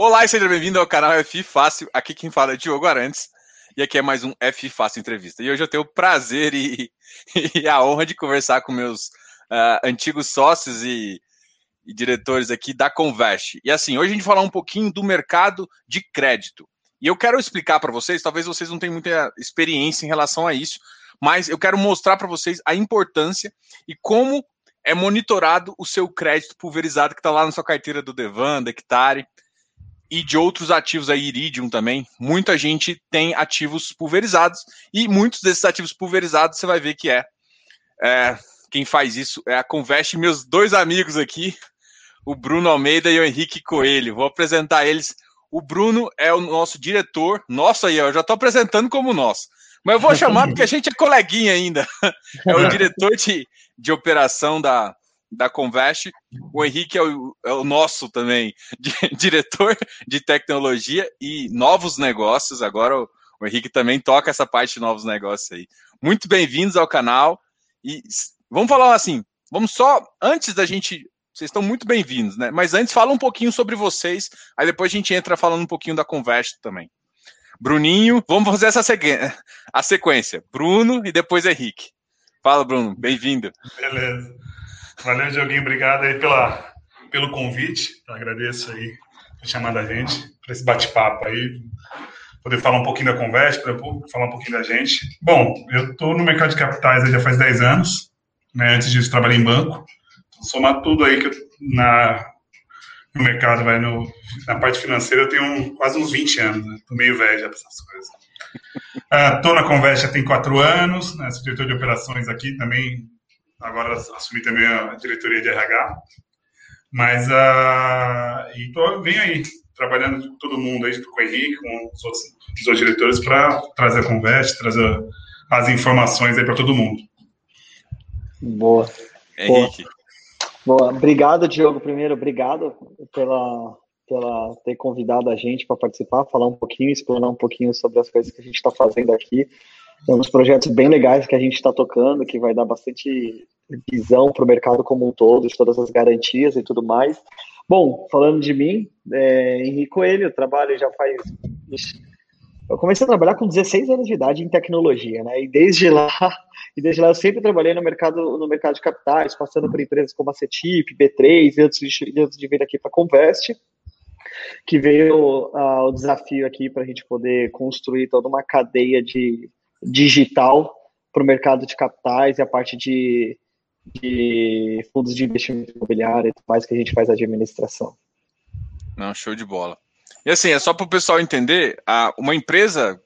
Olá e seja bem-vindo ao canal F Fácil. Aqui quem fala é Diogo Arantes e aqui é mais um F Fácil Entrevista. E hoje eu tenho o prazer e, e a honra de conversar com meus uh, antigos sócios e, e, diretores aqui da Convest. E assim, hoje a gente vai falar um pouquinho do mercado de crédito. E eu quero explicar para vocês, talvez vocês não tenham muita experiência em relação a isso, mas eu quero mostrar para vocês a importância e como é monitorado o seu crédito pulverizado que está lá na sua carteira do Devan, da Hectare e de outros ativos aí, Iridium também, muita gente tem ativos pulverizados e muitos desses ativos pulverizados você vai ver que é, é quem faz isso é a Convest, meus dois amigos aqui, o Bruno Almeida e o Henrique Coelho. Vou apresentar eles. O Bruno é o nosso diretor. Nossa, aí, eu já estou apresentando como nosso. Mas eu vou chamar porque a gente é coleguinha ainda. É o diretor de, de operação da, da Convest. O Henrique é o, é o nosso também de, diretor de tecnologia e novos negócios. Agora o, o, Henrique também toca essa parte de novos negócios aí. Muito bem-vindos ao canal. E vamos falar assim, vamos só, antes da gente. Vocês estão muito bem-vindos, né? Mas antes fala um pouquinho sobre vocês, aí depois a gente entra falando um pouquinho da Convest também. Bruninho, vamos fazer essa a sequência. Bruno e depois Henrique. Fala, Bruno, bem-vindo. Beleza. Valeu, Dioguinho, obrigado aí pela, pelo convite. Eu agradeço aí por chamar da gente para esse bate-papo aí, poder falar um pouquinho da conversa, falar um pouquinho da gente. Bom, eu estou no mercado de capitais já faz 10 anos, né? Antes disso, trabalhei em banco. Somar tudo aí que eu, na, no mercado, vai no, na parte financeira, eu tenho quase uns 20 anos, né? Meio velho já para essas coisas. Estou uh, na Conversa tem quatro anos, né? sou diretor de operações aqui também agora assumi também a diretoria de RH. Mas uh, e tô, vem aí, trabalhando com todo mundo aí, com o Henrique, com os outros, os outros diretores, para trazer a conversa, trazer as informações aí para todo mundo. Boa. Henrique. Boa. Obrigado, Diogo, primeiro, obrigado pela, pela ter convidado a gente para participar, falar um pouquinho, explanar um pouquinho sobre as coisas que a gente está fazendo aqui. Tem uns projetos bem legais que a gente está tocando, que vai dar bastante visão para o mercado como um todo, de todas as garantias e tudo mais. Bom, falando de mim, é, Henrique Coelho, eu trabalho já faz. Eu comecei a trabalhar com 16 anos de idade em tecnologia, né? E desde lá, e desde lá eu sempre trabalhei no mercado, no mercado de capitais, passando por empresas como a CETIP, B3, antes de, antes de vir aqui para a Convest, que veio uh, o desafio aqui para a gente poder construir toda uma cadeia de digital para o mercado de capitais e a parte de, de fundos de investimento imobiliário e tudo mais que a gente faz a administração. Não, show de bola. E assim, é só para o pessoal entender, uma empresa,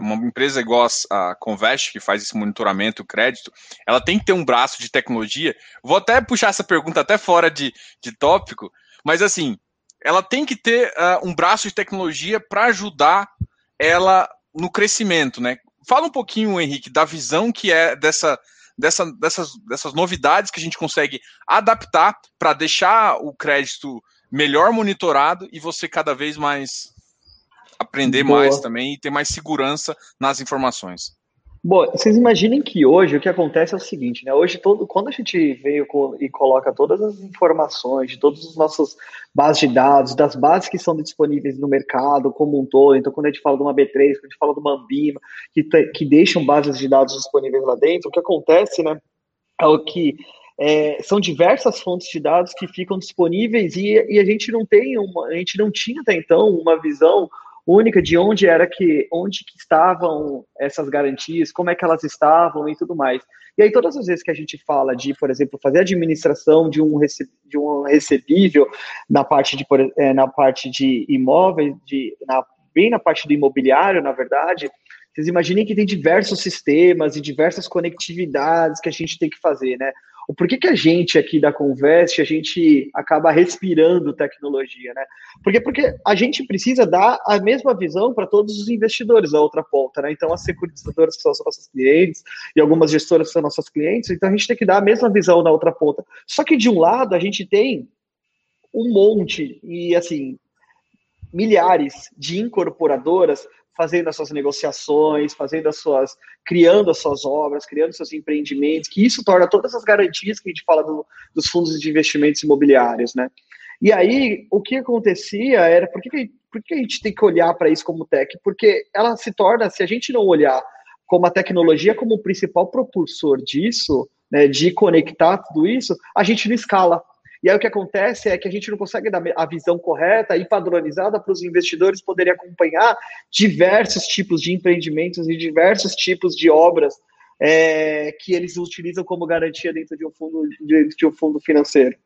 uma empresa igual a Convest, que faz esse monitoramento, crédito, ela tem que ter um braço de tecnologia. Vou até puxar essa pergunta até fora de, de tópico, mas assim, ela tem que ter um braço de tecnologia para ajudar ela no crescimento, né? Fala um pouquinho, Henrique, da visão que é dessa, dessa, dessas, dessas novidades que a gente consegue adaptar para deixar o crédito melhor monitorado e você cada vez mais aprender Boa. mais também e ter mais segurança nas informações. Bom, vocês imaginem que hoje o que acontece é o seguinte, né? Hoje, todo, quando a gente veio com, e coloca todas as informações de todas as nossas bases de dados, das bases que são disponíveis no mercado como um todo, então quando a gente fala de uma B3, quando a gente fala de uma Ambima, que, que deixam bases de dados disponíveis lá dentro, o que acontece, né, é o que é, são diversas fontes de dados que ficam disponíveis e, e a gente não tem uma, a gente não tinha até então uma visão única de onde era que onde que estavam essas garantias, como é que elas estavam e tudo mais. E aí todas as vezes que a gente fala de, por exemplo, fazer administração de um, de um recebível na parte de é, na parte de imóveis, de na, bem na parte do imobiliário, na verdade, vocês imaginem que tem diversos sistemas e diversas conectividades que a gente tem que fazer, né? O porquê que a gente aqui da Convest, a gente acaba respirando tecnologia, né? Porque, porque a gente precisa dar a mesma visão para todos os investidores da outra ponta, né? Então, as securitizadoras que são as nossas clientes e algumas gestoras que são nossas clientes, então a gente tem que dar a mesma visão na outra ponta. Só que de um lado a gente tem um monte e assim milhares de incorporadoras fazendo as suas negociações, fazendo as suas, criando as suas obras, criando seus empreendimentos, que isso torna todas as garantias que a gente fala do, dos fundos de investimentos imobiliários, né? E aí, o que acontecia era, por que, por que a gente tem que olhar para isso como tech? Porque ela se torna, se a gente não olhar como a tecnologia como o principal propulsor disso, né, de conectar tudo isso, a gente não escala. E aí o que acontece é que a gente não consegue dar a visão correta e padronizada para os investidores poderem acompanhar diversos tipos de empreendimentos e diversos tipos de obras é, que eles utilizam como garantia dentro de um fundo, de um fundo financeiro.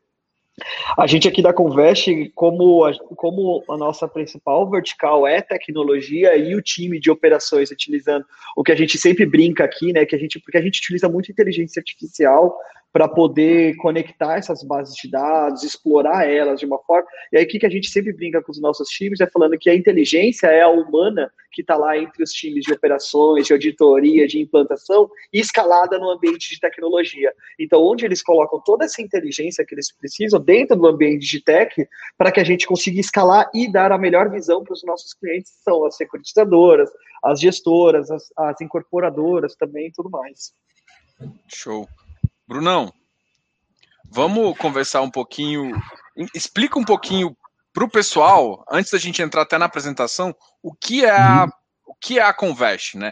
A gente aqui da Convest, como a, como a nossa principal vertical é tecnologia e o time de operações utilizando o que a gente sempre brinca aqui, né, que a gente porque a gente utiliza muito inteligência artificial para poder conectar essas bases de dados, explorar elas de uma forma. E aí, o que, que a gente sempre brinca com os nossos times é falando que a inteligência é a humana que está lá entre os times de operações, de auditoria, de implantação escalada no ambiente de tecnologia. Então, onde eles colocam toda essa inteligência que eles precisam dentro do ambiente de tech para que a gente consiga escalar e dar a melhor visão para os nossos clientes, são as securitizadoras, as gestoras, as, as incorporadoras também e tudo mais. Show. Brunão, vamos conversar um pouquinho. Explica um pouquinho para o pessoal, antes da gente entrar até na apresentação, o que é a, o que é a Convest, né?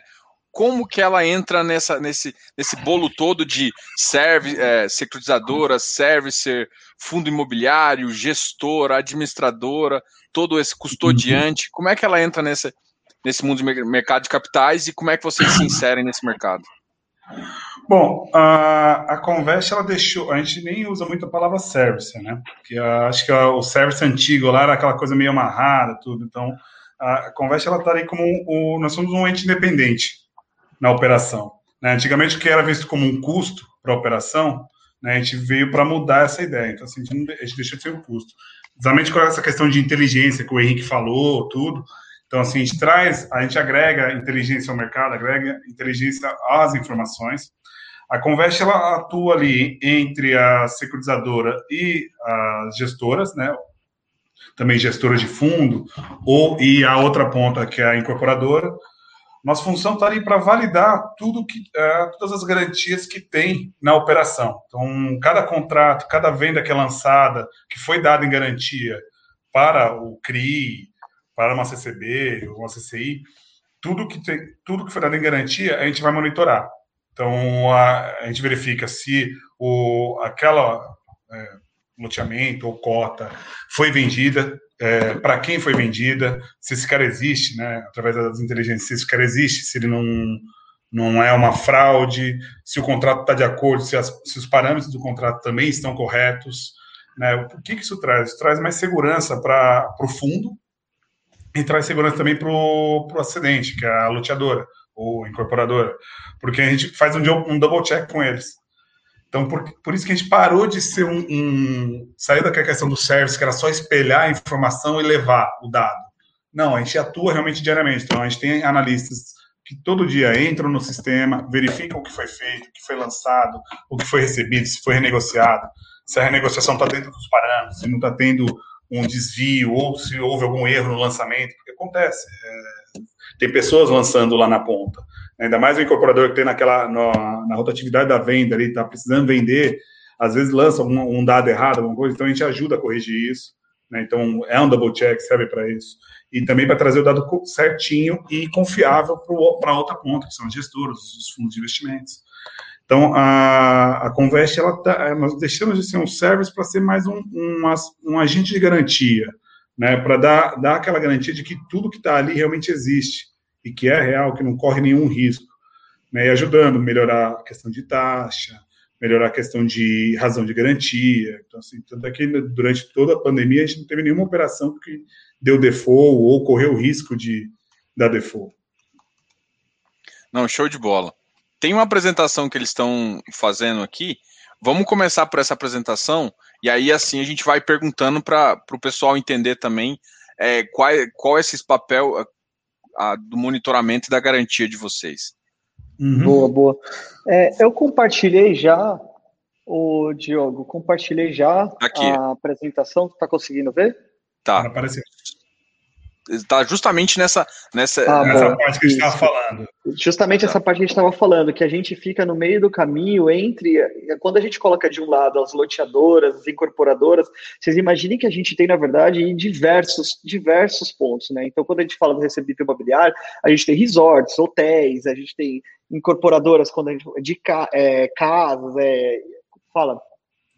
Como que ela entra nessa, nesse, nesse bolo todo de serve, é, securitizadora, servicer, fundo imobiliário, gestora, administradora, todo esse custodiante. Como é que ela entra nesse, nesse mundo de mercado de capitais e como é que vocês se inserem nesse mercado? Bom, a, a Convest, ela deixou, a gente nem usa muito a palavra service, né? Porque acho que o service antigo lá era aquela coisa meio amarrada, tudo. Então, a Convest, ela está aí como, o, nós somos um ente independente na operação. Né? Antigamente, o que era visto como um custo para a operação, né, a gente veio para mudar essa ideia. Então, assim, a, gente não, a gente deixou de ser um custo. Exatamente com essa questão de inteligência que o Henrique falou, tudo, então, assim, a gente traz, a gente agrega inteligência ao mercado, agrega inteligência às informações. A Convest, ela atua ali entre a securitizadora e as gestoras, né? Também gestoras de fundo, ou e a outra ponta, que é a incorporadora. Nossa função está ali para validar tudo que, é, todas as garantias que tem na operação. Então, cada contrato, cada venda que é lançada, que foi dada em garantia para o CRI, para uma CCB, uma CCI, tudo que, tem, tudo que for dado em garantia, a gente vai monitorar. Então, a, a gente verifica se o, aquela é, loteamento ou cota foi vendida, é, para quem foi vendida, se esse cara existe, né, através das inteligências, se esse cara existe, se ele não, não é uma fraude, se o contrato está de acordo, se, as, se, os parâmetros do contrato também estão corretos. Né, o que, que isso traz? Isso traz mais segurança para o fundo, e traz segurança também para o acidente, que é a loteadora ou incorporadora, porque a gente faz um, um double check com eles. Então, por, por isso que a gente parou de ser um, um. saiu daquela questão do service, que era só espelhar a informação e levar o dado. Não, a gente atua realmente diariamente. Então, a gente tem analistas que todo dia entram no sistema, verificam o que foi feito, o que foi lançado, o que foi recebido, se foi renegociado, se a renegociação está dentro dos parâmetros, se não está tendo um desvio ou se houve algum erro no lançamento, porque acontece. É, tem pessoas lançando lá na ponta. Ainda mais o incorporador que tem naquela na, na rotatividade da venda ali, está precisando vender, às vezes lança um, um, dado errado, alguma coisa, então a gente ajuda a corrigir isso. Né? Então é um double check, serve para isso. E também para trazer o dado certinho e confiável para outra ponta, que são os gestores, os fundos de investimentos. Então, a, a Convest, ela tá, é, nós deixamos de ser um service para ser mais um, um, um, agente de garantia, né, para dar, dar aquela garantia de que tudo que está ali realmente existe e que é real, que não corre nenhum risco, né, e ajudando a melhorar a questão de taxa, melhorar a questão de razão de garantia. Então, assim, tanto é durante toda a pandemia, a gente não teve nenhuma operação que deu default ou correu o risco de dar default. Não, show de bola tem uma apresentação que eles estão fazendo aqui. Vamos começar por essa apresentação e aí assim a gente vai perguntando para o pessoal entender também é, qual, qual é esse papel a, a, do monitoramento e da garantia de vocês. Uhum. Boa, boa. É, eu compartilhei já, o Diogo, compartilhei já aqui. a apresentação. Tá conseguindo ver? Tá. Apareceu. Está justamente nessa nessa, ah, nessa parte que a gente estava falando. Justamente essa parte que a gente estava falando, que a gente fica no meio do caminho entre quando a gente coloca de um lado as loteadoras, as incorporadoras, vocês imaginem que a gente tem na verdade diversos diversos pontos, né? Então quando a gente fala do recebimento imobiliário, a gente tem resorts, hotéis, a gente tem incorporadoras quando a gente de é, casas, é, fala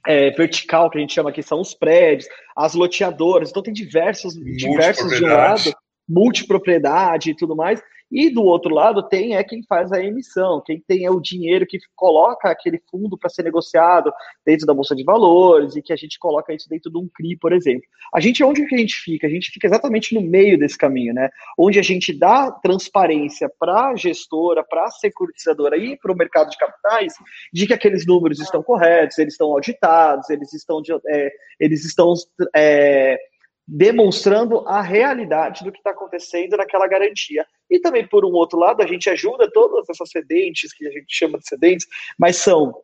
é, vertical, que a gente chama aqui, são os prédios, as loteadoras, então tem diversos, diversos de um lado, multipropriedade e tudo mais, e do outro lado tem é quem faz a emissão, quem tem é o dinheiro que coloca aquele fundo para ser negociado dentro da bolsa de valores e que a gente coloca isso dentro de um CRI, por exemplo. A gente onde que a gente fica? A gente fica exatamente no meio desse caminho, né? Onde a gente dá transparência para a gestora, para a securitizadora e para o mercado de capitais de que aqueles números estão corretos, eles estão auditados, eles estão é, eles estão é, demonstrando a realidade do que está acontecendo naquela garantia. E também, por um outro lado, a gente ajuda todas essas cedentes, que a gente chama de cedentes, mas são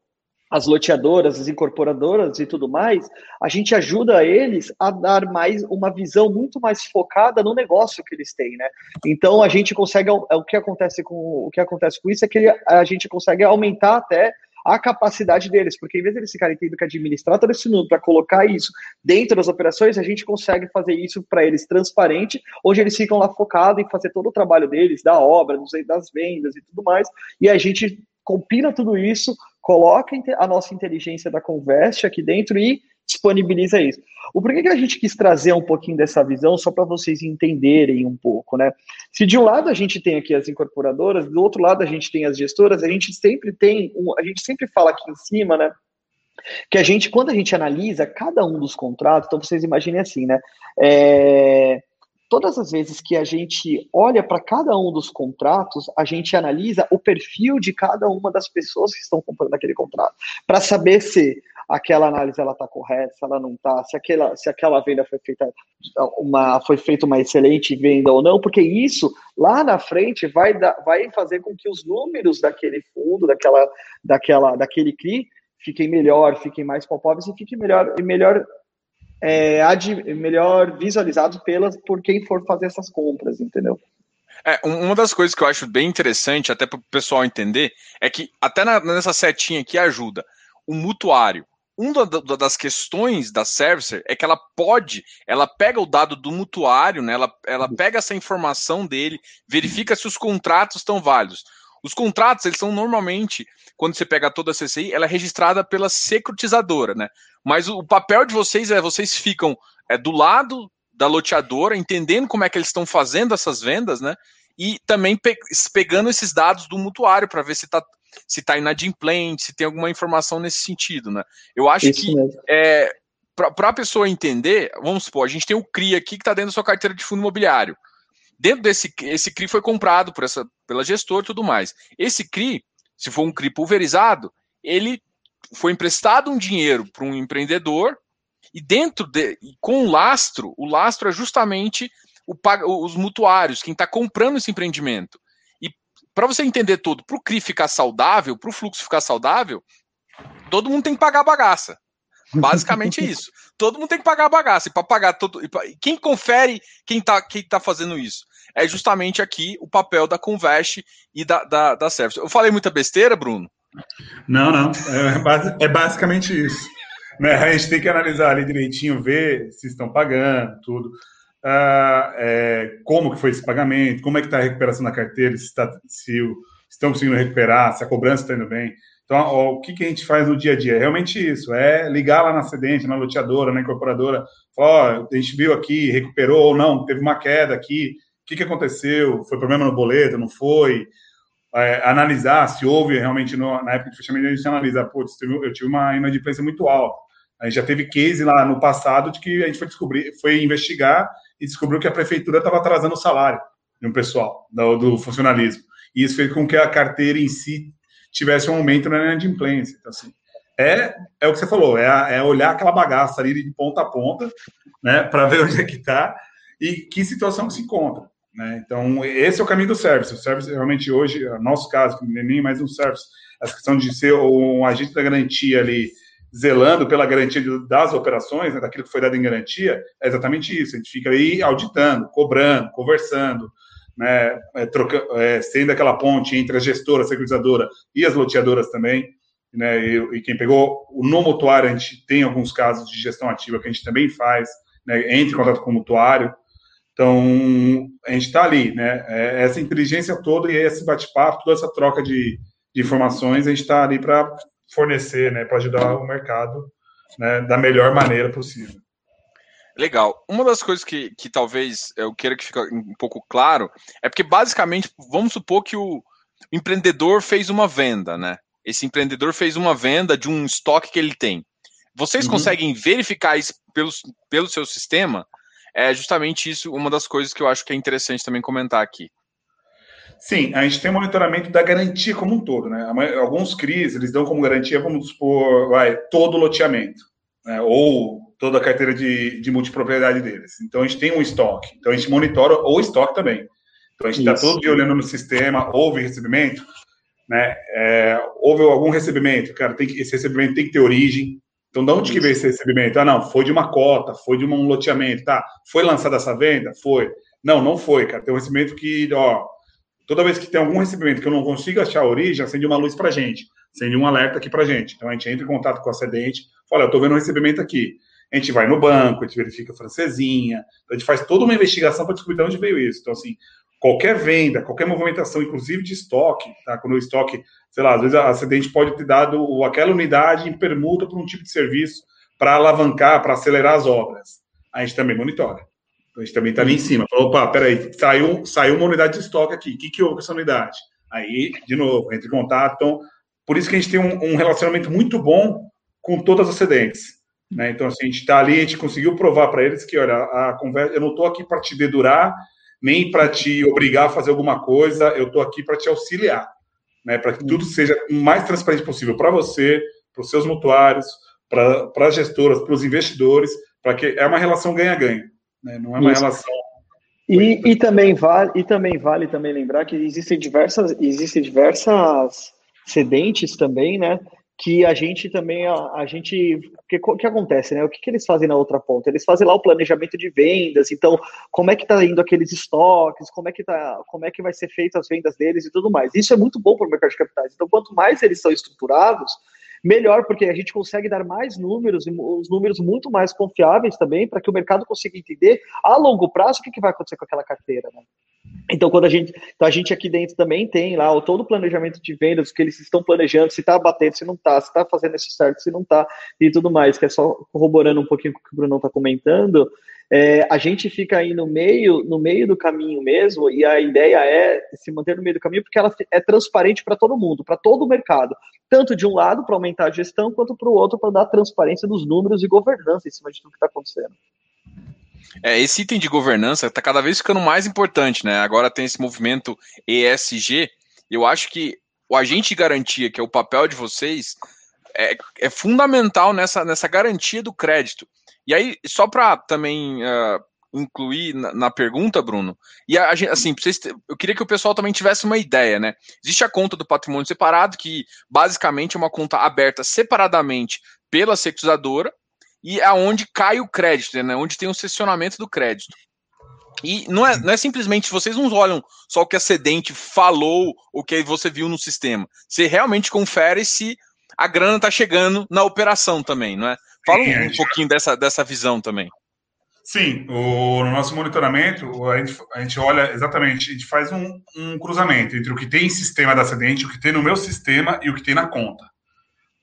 as loteadoras, as incorporadoras e tudo mais, a gente ajuda eles a dar mais uma visão muito mais focada no negócio que eles têm, né? Então a gente consegue o que acontece com o que acontece com isso é que a gente consegue aumentar até a capacidade deles, porque em vez de eles ficarem tendo que administrar todo esse número para colocar isso dentro das operações, a gente consegue fazer isso para eles transparente, onde eles ficam lá focados em fazer todo o trabalho deles, da obra, das vendas e tudo mais, e a gente compila tudo isso, coloca a nossa inteligência da Convest aqui dentro e disponibiliza isso. O porquê que a gente quis trazer um pouquinho dessa visão, só para vocês entenderem um pouco, né? Se de um lado a gente tem aqui as incorporadoras, do outro lado a gente tem as gestoras, a gente sempre tem, a gente sempre fala aqui em cima, né? Que a gente, quando a gente analisa cada um dos contratos, então vocês imaginem assim, né? É, todas as vezes que a gente olha para cada um dos contratos, a gente analisa o perfil de cada uma das pessoas que estão comprando aquele contrato, para saber se aquela análise ela está correta, se ela não está, se aquela, se aquela venda foi feita uma foi feita uma excelente venda ou não, porque isso lá na frente vai dar, vai fazer com que os números daquele fundo, daquela daquela daquele CRI fiquem melhor, fiquem mais palpáveis e fiquem melhor e melhor é, ad, melhor visualizado pelas, por quem for fazer essas compras, entendeu? É, uma das coisas que eu acho bem interessante, até para o pessoal entender, é que até na, nessa setinha aqui ajuda. O mutuário. Uma das questões da Servicer é que ela pode, ela pega o dado do mutuário, né, ela, ela pega essa informação dele, verifica se os contratos estão válidos. Os contratos, eles são normalmente, quando você pega toda a CCI, ela é registrada pela securitizadora, né? Mas o, papel de vocês é, vocês ficam é, do lado da loteadora, entendendo como é que eles estão fazendo essas vendas, né? E também pe pegando esses dados do mutuário para ver se está se tá inadimplente, se tem alguma informação nesse sentido, né? Eu acho Isso que é, para a pessoa entender, vamos supor, a gente tem o CRI aqui que está dentro da sua carteira de fundo imobiliário. Dentro desse esse CRI foi comprado por essa, pela gestora e tudo mais. Esse CRI, se for um CRI pulverizado, ele foi emprestado um dinheiro para um empreendedor e dentro de, com o lastro, o lastro é justamente o, os mutuários, quem está comprando esse empreendimento. Para você entender tudo, para o CRI ficar saudável, para o fluxo ficar saudável, todo mundo tem que pagar a bagaça. Basicamente é isso. Todo mundo tem que pagar a bagaça. E para pagar todo. Quem confere quem está quem tá fazendo isso? é justamente aqui o papel da Convest e da, da, da Service. Eu falei muita besteira, Bruno? Não, não. É, é basicamente isso. Né? A gente tem que analisar ali direitinho, ver se estão pagando, tudo. Ah, é, como que foi esse pagamento, como é que está a recuperação da carteira, se, está se o, estão conseguindo recuperar, se a cobrança está indo bem. Então, ó, o que, que a gente faz no dia a dia? É realmente isso, é ligar lá na cedente, na loteadora, na incorporadora, falar, ó, a gente viu aqui, recuperou ou não, teve uma queda aqui, que, que aconteceu, foi problema no boleto, não foi, é, analisar se houve realmente, no, na época de fechamento, a gente analisa, putz, eu tive uma inadimplência muito alta. A gente já teve case lá no passado de que a gente foi descobrir, foi investigar e descobriu que a prefeitura estava atrasando o salário um pessoal, do, do, funcionalismo. E isso fez com que a carteira em si tivesse um aumento na inadimplência. Então, assim, é, é o que você falou, é, é olhar aquela bagaça ali de ponta a ponta, né, para ver onde é que está e que situação se encontra. Né? Então, esse é o caminho do service. O service, realmente, hoje, no nosso caso, nem mais um service, a questão de ser um agente da garantia ali, zelando pela garantia das operações, né, daquilo que foi dado em garantia, é exatamente isso. A gente fica aí auditando, cobrando, conversando, né, é, troca, é, sendo aquela ponte entre a gestora, a securitizadora e as loteadoras também. Né, e, e, quem pegou o no mutuário, a gente tem alguns casos de gestão ativa que a gente também faz, né, entre em contato com o mutuário. Então, a gente está ali, né? É, essa inteligência toda e esse bate-papo, toda essa troca de, de informações, a gente está ali para fornecer, né, para ajudar o mercado né, da melhor maneira possível. Legal. Uma das coisas que, que talvez eu queira que fique um pouco claro é porque, basicamente, vamos supor que o empreendedor fez uma venda, né? Esse empreendedor fez uma venda de um estoque que ele tem. Vocês uhum. conseguem verificar isso pelo, pelo seu sistema? É justamente isso uma das coisas que eu acho que é interessante também comentar aqui. Sim, a gente tem monitoramento da garantia como um todo, né? Alguns CRIs, eles dão como garantia, vamos supor, vai, todo o loteamento, né? ou toda a carteira de, de multipropriedade deles. Então, a gente tem um estoque. Então, a gente monitora o estoque também. Então, a gente está todo dia olhando no sistema, houve recebimento, né? É, houve algum recebimento, cara, tem que, esse recebimento tem que ter origem. Então, de onde Isso. que veio esse recebimento? Ah, não, foi de uma cota, foi de um loteamento, tá? Foi lançada essa venda? Foi. Não, não foi, cara. Tem um recebimento que, ó, Toda vez que tem algum recebimento que eu não consigo achar a origem, acende uma luz para a gente, acende um alerta aqui para a gente. Então a gente entra em contato com o acedente, fala, eu estou vendo um recebimento aqui. A gente vai no banco, a gente verifica a francesinha, então a gente faz toda uma investigação para descobrir de onde veio isso. Então, assim, qualquer venda, qualquer movimentação, inclusive de estoque, tá? Quando o estoque, sei lá, às vezes a acidente pode ter dado aquela unidade em permuta por um tipo de serviço para alavancar, para acelerar as obras. A gente também monitora. A gente também está ali em cima. Falou, opa, peraí, saiu, saiu uma unidade de estoque aqui. O que, que houve com essa unidade? Aí, de novo, entre em contato. Então, por isso que a gente tem um, um relacionamento muito bom com todas as sedentes. Né? Então, assim, a gente está ali, a gente conseguiu provar para eles que, olha, a conversa, eu não estou aqui para te dedurar, nem para te obrigar a fazer alguma coisa, eu estou aqui para te auxiliar, né? para que tudo seja o mais transparente possível para você, para os seus mutuários, para as gestoras, para os investidores, para que é uma relação ganha-ganha. Né? Não é uma Isso. relação. E, e, também vale, e também vale também lembrar que existem diversas, existem diversas sedentes também, né? Que a gente também, a, a gente, o que, acontece, né? O que, que eles fazem na outra ponta? Eles fazem lá o planejamento de vendas, então, como é que tá indo aqueles estoques, como é que tá, como é que vai ser feito as vendas deles e tudo mais. Isso é muito bom para o mercado de capitais. Então, quanto mais eles são estruturados, melhor, porque a gente consegue dar mais números, e os números muito mais confiáveis também, para que o mercado consiga entender a longo prazo o que, que vai acontecer com aquela carteira. Né? Então, quando a gente, então a gente aqui dentro também tem lá o, todo o planejamento de vendas, o que eles estão planejando, se está batendo, se não está, se está fazendo isso certo, se não está, e tudo mais, que é só corroborando um pouquinho o que o Bruno está comentando, é, a gente fica aí no meio, no meio do caminho mesmo, e a ideia é se manter no meio do caminho, porque ela é transparente para todo mundo, para todo o mercado. Tanto de um lado para aumentar a gestão, quanto para o outro para dar transparência dos números e governança em cima de tudo que está acontecendo. É, esse item de governança está cada vez ficando mais importante, né? Agora tem esse movimento ESG. Eu acho que o agente de garantia, que é o papel de vocês, é, é fundamental nessa, nessa garantia do crédito. E aí, só para também uh, incluir na, na, pergunta, Bruno, e a, assim, vocês, eu queria que o pessoal também tivesse uma ideia, né? Existe a conta do patrimônio separado, que basicamente é uma conta aberta separadamente pela securizadora, e aonde cai o crédito, né? Onde tem o sessionamento do crédito. E não é, não é simplesmente, vocês não olham só o que a cedente falou, o que você viu no sistema. Você realmente confere se a grana está chegando na operação também, não é? Fala um, um pouquinho dessa, dessa visão também. Sim, o, no nosso monitoramento, a gente, a gente olha exatamente, a gente faz um, um, cruzamento entre o que tem em sistema da acidente, o que tem no meu sistema e o que tem na conta.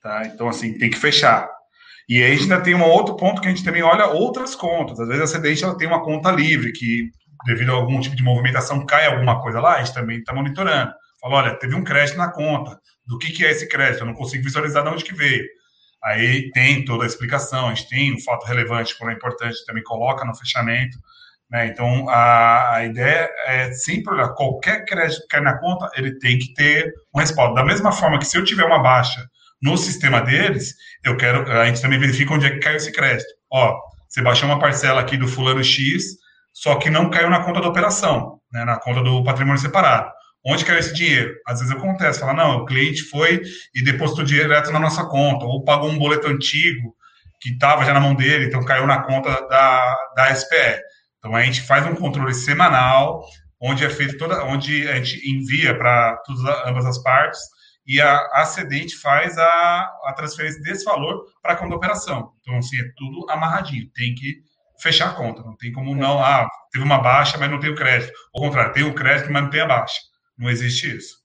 Tá? Então, assim, tem que fechar. E aí a gente ainda tem um outro ponto que a gente também olha outras contas. Às vezes a acidente ela tem uma conta livre, que devido a algum tipo de movimentação cai alguma coisa lá, a gente também está monitorando. Fala, olha, teve um crédito na conta. Do que, que é esse crédito? Eu não consigo visualizar de onde que veio. Aí tem toda a explicação, a gente tem um fato relevante, por é importante, também coloca no fechamento. Né? Então, a, a ideia é sempre olhar, qualquer crédito que cai na conta, ele tem que ter um respaldo. Da mesma forma que se eu tiver uma baixa no sistema deles, eu quero, a gente também verifica onde é que caiu esse crédito. Ó, você baixou uma parcela aqui do fulano X, só que não caiu na conta da operação, né, na conta do patrimônio separado. onde caiu esse dinheiro? Às vezes acontece, fala, não, o cliente foi e depositou direto na nossa conta, ou pagou um boleto antigo que estava já na mão dele, então caiu na conta da, da SPE. Então a gente faz um controle semanal, onde é feito toda, onde a gente envia para ambas as partes e a acedente faz a, a transferência desse valor para a conta operação. Então, assim, é tudo amarradinho, tem que fechar a conta, não tem como não, ah, teve uma baixa, mas não tem o crédito. Ao contrário, tem o crédito, mas não tem a baixa. Não existe isso.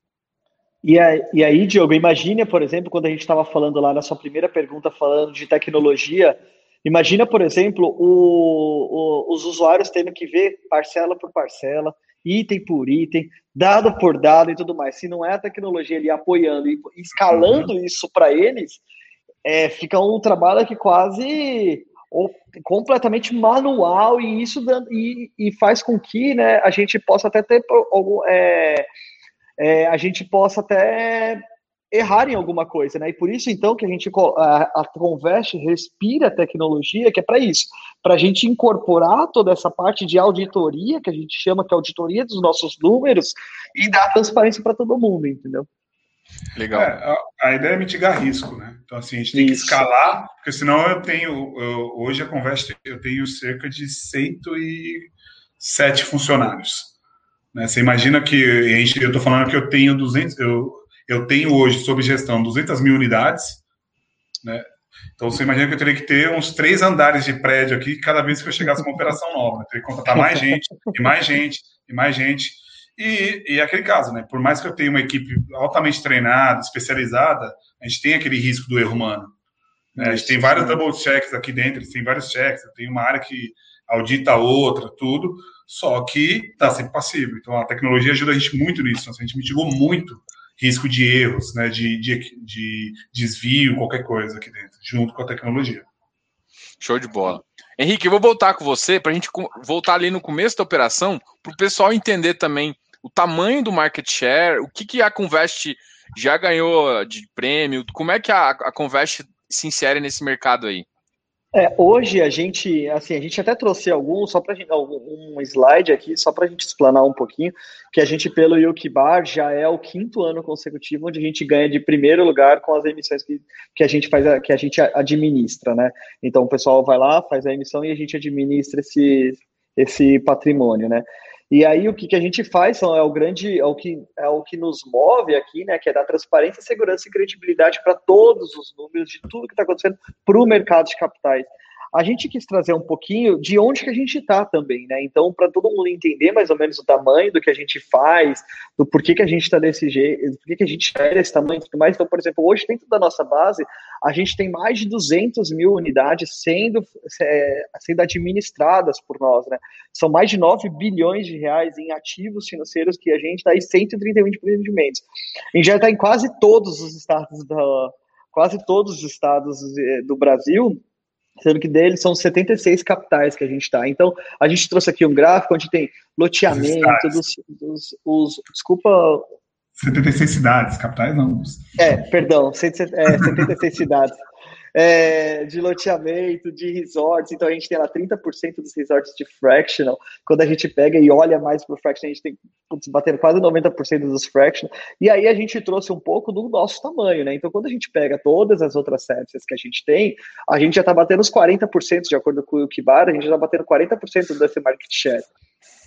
E aí, e aí Diogo, imagine, por exemplo, quando a gente estava falando lá na sua primeira pergunta, falando de tecnologia, imagina, por exemplo, o, o, os usuários tendo que ver parcela por parcela, item por item, dado por dado e tudo mais. Se não é a tecnologia ali apoiando e escalando uhum. isso para eles, é, fica um trabalho que quase ou, completamente manual e isso e, e, faz com que né, a gente possa até ter é, é, a gente possa até errar em alguma coisa, né? E por isso, então, que a gente a, a Convest respira tecnologia, que é para isso, para a gente incorporar toda essa parte de auditoria, que a gente chama que é auditoria dos nossos números, e dar transparência para todo mundo, entendeu? Legal. É, a, a, ideia é mitigar risco, né? Então, assim, a gente tem isso. que escalar, porque senão eu tenho, eu, hoje a Convest, eu tenho cerca de 107 funcionários. Né? Você imagina que, a gente, eu estou falando que eu tenho 200, eu, eu tenho hoje, sob gestão, 200 mil unidades, né? Então, você imagina que eu teria que ter uns três andares de prédio aqui cada vez que eu chegasse uma operação nova. Né? Teria que contratar mais gente, e mais gente, e mais gente. E, e é aquele caso, né? Por mais que eu tenha uma equipe altamente treinada, especializada, a gente tem aquele risco do erro humano. Né? A gente tem vários double checks aqui dentro, tem vários checks, tem uma área que audita a outra, tudo, só que está sempre passivo. Então, a tecnologia ajuda a gente muito nisso. a gente mitigou muito risco de erros, né, de, de, de desvio, qualquer coisa aqui dentro, junto com a tecnologia. Show de bola. Henrique, eu vou voltar com você para a gente voltar ali no começo da operação, para o pessoal entender também o tamanho do market share, o que, que a Convest já ganhou de prêmio, como é que a, a Convest se insere nesse mercado aí? É, hoje a gente, assim, a gente até trouxe algum, só para um slide aqui, só para a gente explanar um pouquinho, que a gente pelo Yukibar já é o quinto ano consecutivo onde a gente ganha de primeiro lugar com as emissões que, que a gente faz, que a gente administra, né? Então o pessoal vai lá, faz a emissão e a gente administra esse, esse patrimônio, né? E aí o que, que a gente faz é o grande, é o que é o que nos move aqui, né? Que é dar transparência, segurança e credibilidade para todos os números de tudo que está acontecendo para o mercado de capitais a gente quis trazer um pouquinho de onde que a gente está também, né? Então, para todo mundo entender mais ou menos o tamanho do que a gente faz, do porquê que a gente está desse jeito, por que a gente é desse tamanho e tudo mais. Então, por exemplo, hoje dentro da nossa base, a gente tem mais de 200 mil unidades sendo, é, sendo administradas por nós, né? São mais de 9 bilhões de reais em ativos financeiros que a gente está aí 131 de empreendimentos. A gente já está em quase todos os estados da quase todos os estados eh, do Brasil sendo que deles são 76 capitais que a gente está. Então, a gente trouxe aqui um gráfico onde tem loteamento dos, dos os, desculpa... 76 cidades, capitais não. É, perdão, é, 76 cidades é, de loteamento, de resorts. Então a gente tem lá 30% dos resorts de fractional. Quando a gente pega e olha mais para o fractional, a gente tem putz, batendo quase 90% dos fractional. E aí a gente trouxe um pouco do nosso tamanho, né? Então quando a gente pega todas as outras séries que a gente tem, a gente já está batendo os 40%, de acordo com o Kibar, a gente já está batendo 40% desse market share.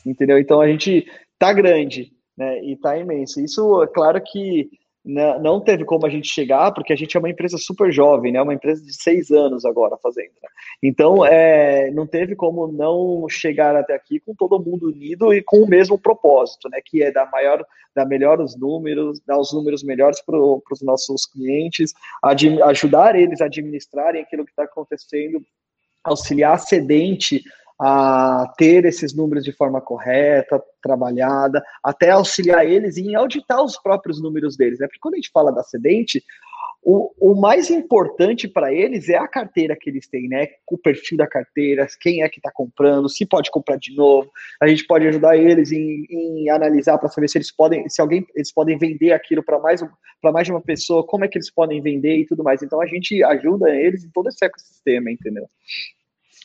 Entendeu? Então a gente tá grande, né? E tá imenso. Isso, é claro que não teve como a gente chegar, porque a gente é uma empresa super jovem, né? Uma empresa de seis anos agora fazendo. Né? Então, é, não teve como não chegar até aqui com todo mundo unido e com o mesmo propósito, né? Que é dar maior, dar melhores números, dar os números melhores para os nossos clientes, ajudar eles a administrarem aquilo que está acontecendo, auxiliar a sedente a ter esses números de forma correta, trabalhada, até auxiliar eles em auditar os próprios números deles. Né? Porque quando a gente fala da acidente, o, o mais importante para eles é a carteira que eles têm, né? O perfil da carteira, quem é que está comprando, se pode comprar de novo. A gente pode ajudar eles em, em analisar para saber se eles podem, se alguém eles podem vender aquilo para mais para mais de uma pessoa, como é que eles podem vender e tudo mais. Então a gente ajuda eles em todo esse ecossistema, entendeu?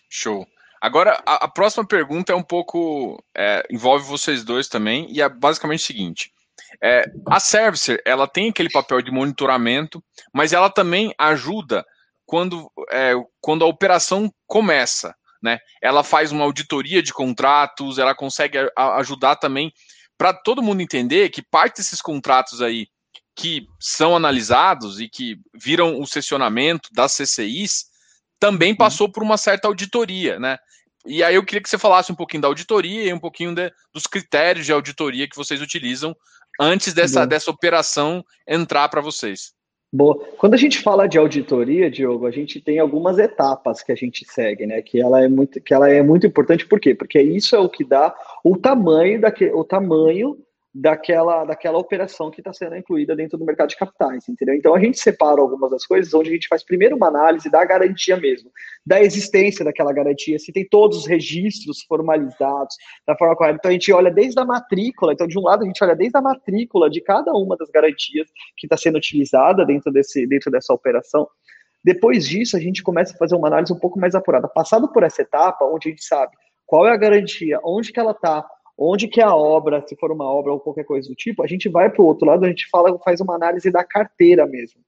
Show. Agora, a, a próxima pergunta é um pouco. É, envolve vocês dois também, e é basicamente o seguinte: É, a Servicer, ela tem aquele papel de monitoramento, mas ela também ajuda quando, é, quando a operação começa, né? Ela faz uma auditoria de contratos, ela consegue a, ajudar também para todo mundo entender que parte desses contratos aí que são analisados e que viram o sessionamento das CCIs também uhum. passou por uma certa auditoria, né? E aí eu queria que você falasse um pouquinho da auditoria e um pouquinho de, dos critérios de auditoria que vocês utilizam antes dessa, dessa operação entrar para vocês. Boa. Quando a gente fala de auditoria, Diogo, a gente tem algumas etapas que a gente segue, né? Que ela é muito, que ela é muito importante, por quê? Porque isso é o que dá o tamanho daquele, o tamanho daquela, daquela operação que está sendo incluída dentro do mercado de capitais, entendeu? Então a gente separa algumas das coisas onde a gente faz primeiro uma análise da garantia mesmo, da existência daquela garantia, se tem todos os registros formalizados da forma correta. Então a gente olha desde a matrícula, então de um lado a gente olha desde a matrícula de cada uma das garantias que está sendo utilizada dentro, desse, dentro dessa operação. Depois disso, a gente começa a fazer uma análise um pouco mais apurada. Passado por essa etapa, onde a gente sabe qual é a garantia, onde que ela está, onde que é a obra, se for uma obra ou qualquer coisa do tipo, a gente vai para o outro lado, a gente fala, faz uma análise da carteira mesmo.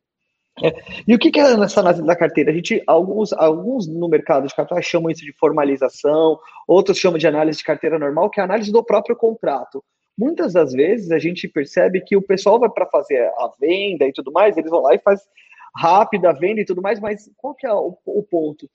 É. E o que, que é nessa análise da carteira? A gente, alguns, alguns no mercado de capitais chamam isso de formalização, outros chamam de análise de carteira normal, que é a análise do próprio contrato. Muitas das vezes a gente percebe que o pessoal vai para fazer a venda e tudo mais, eles vão lá e faz rápida a venda e tudo mais, mas qual que é o, o ponto?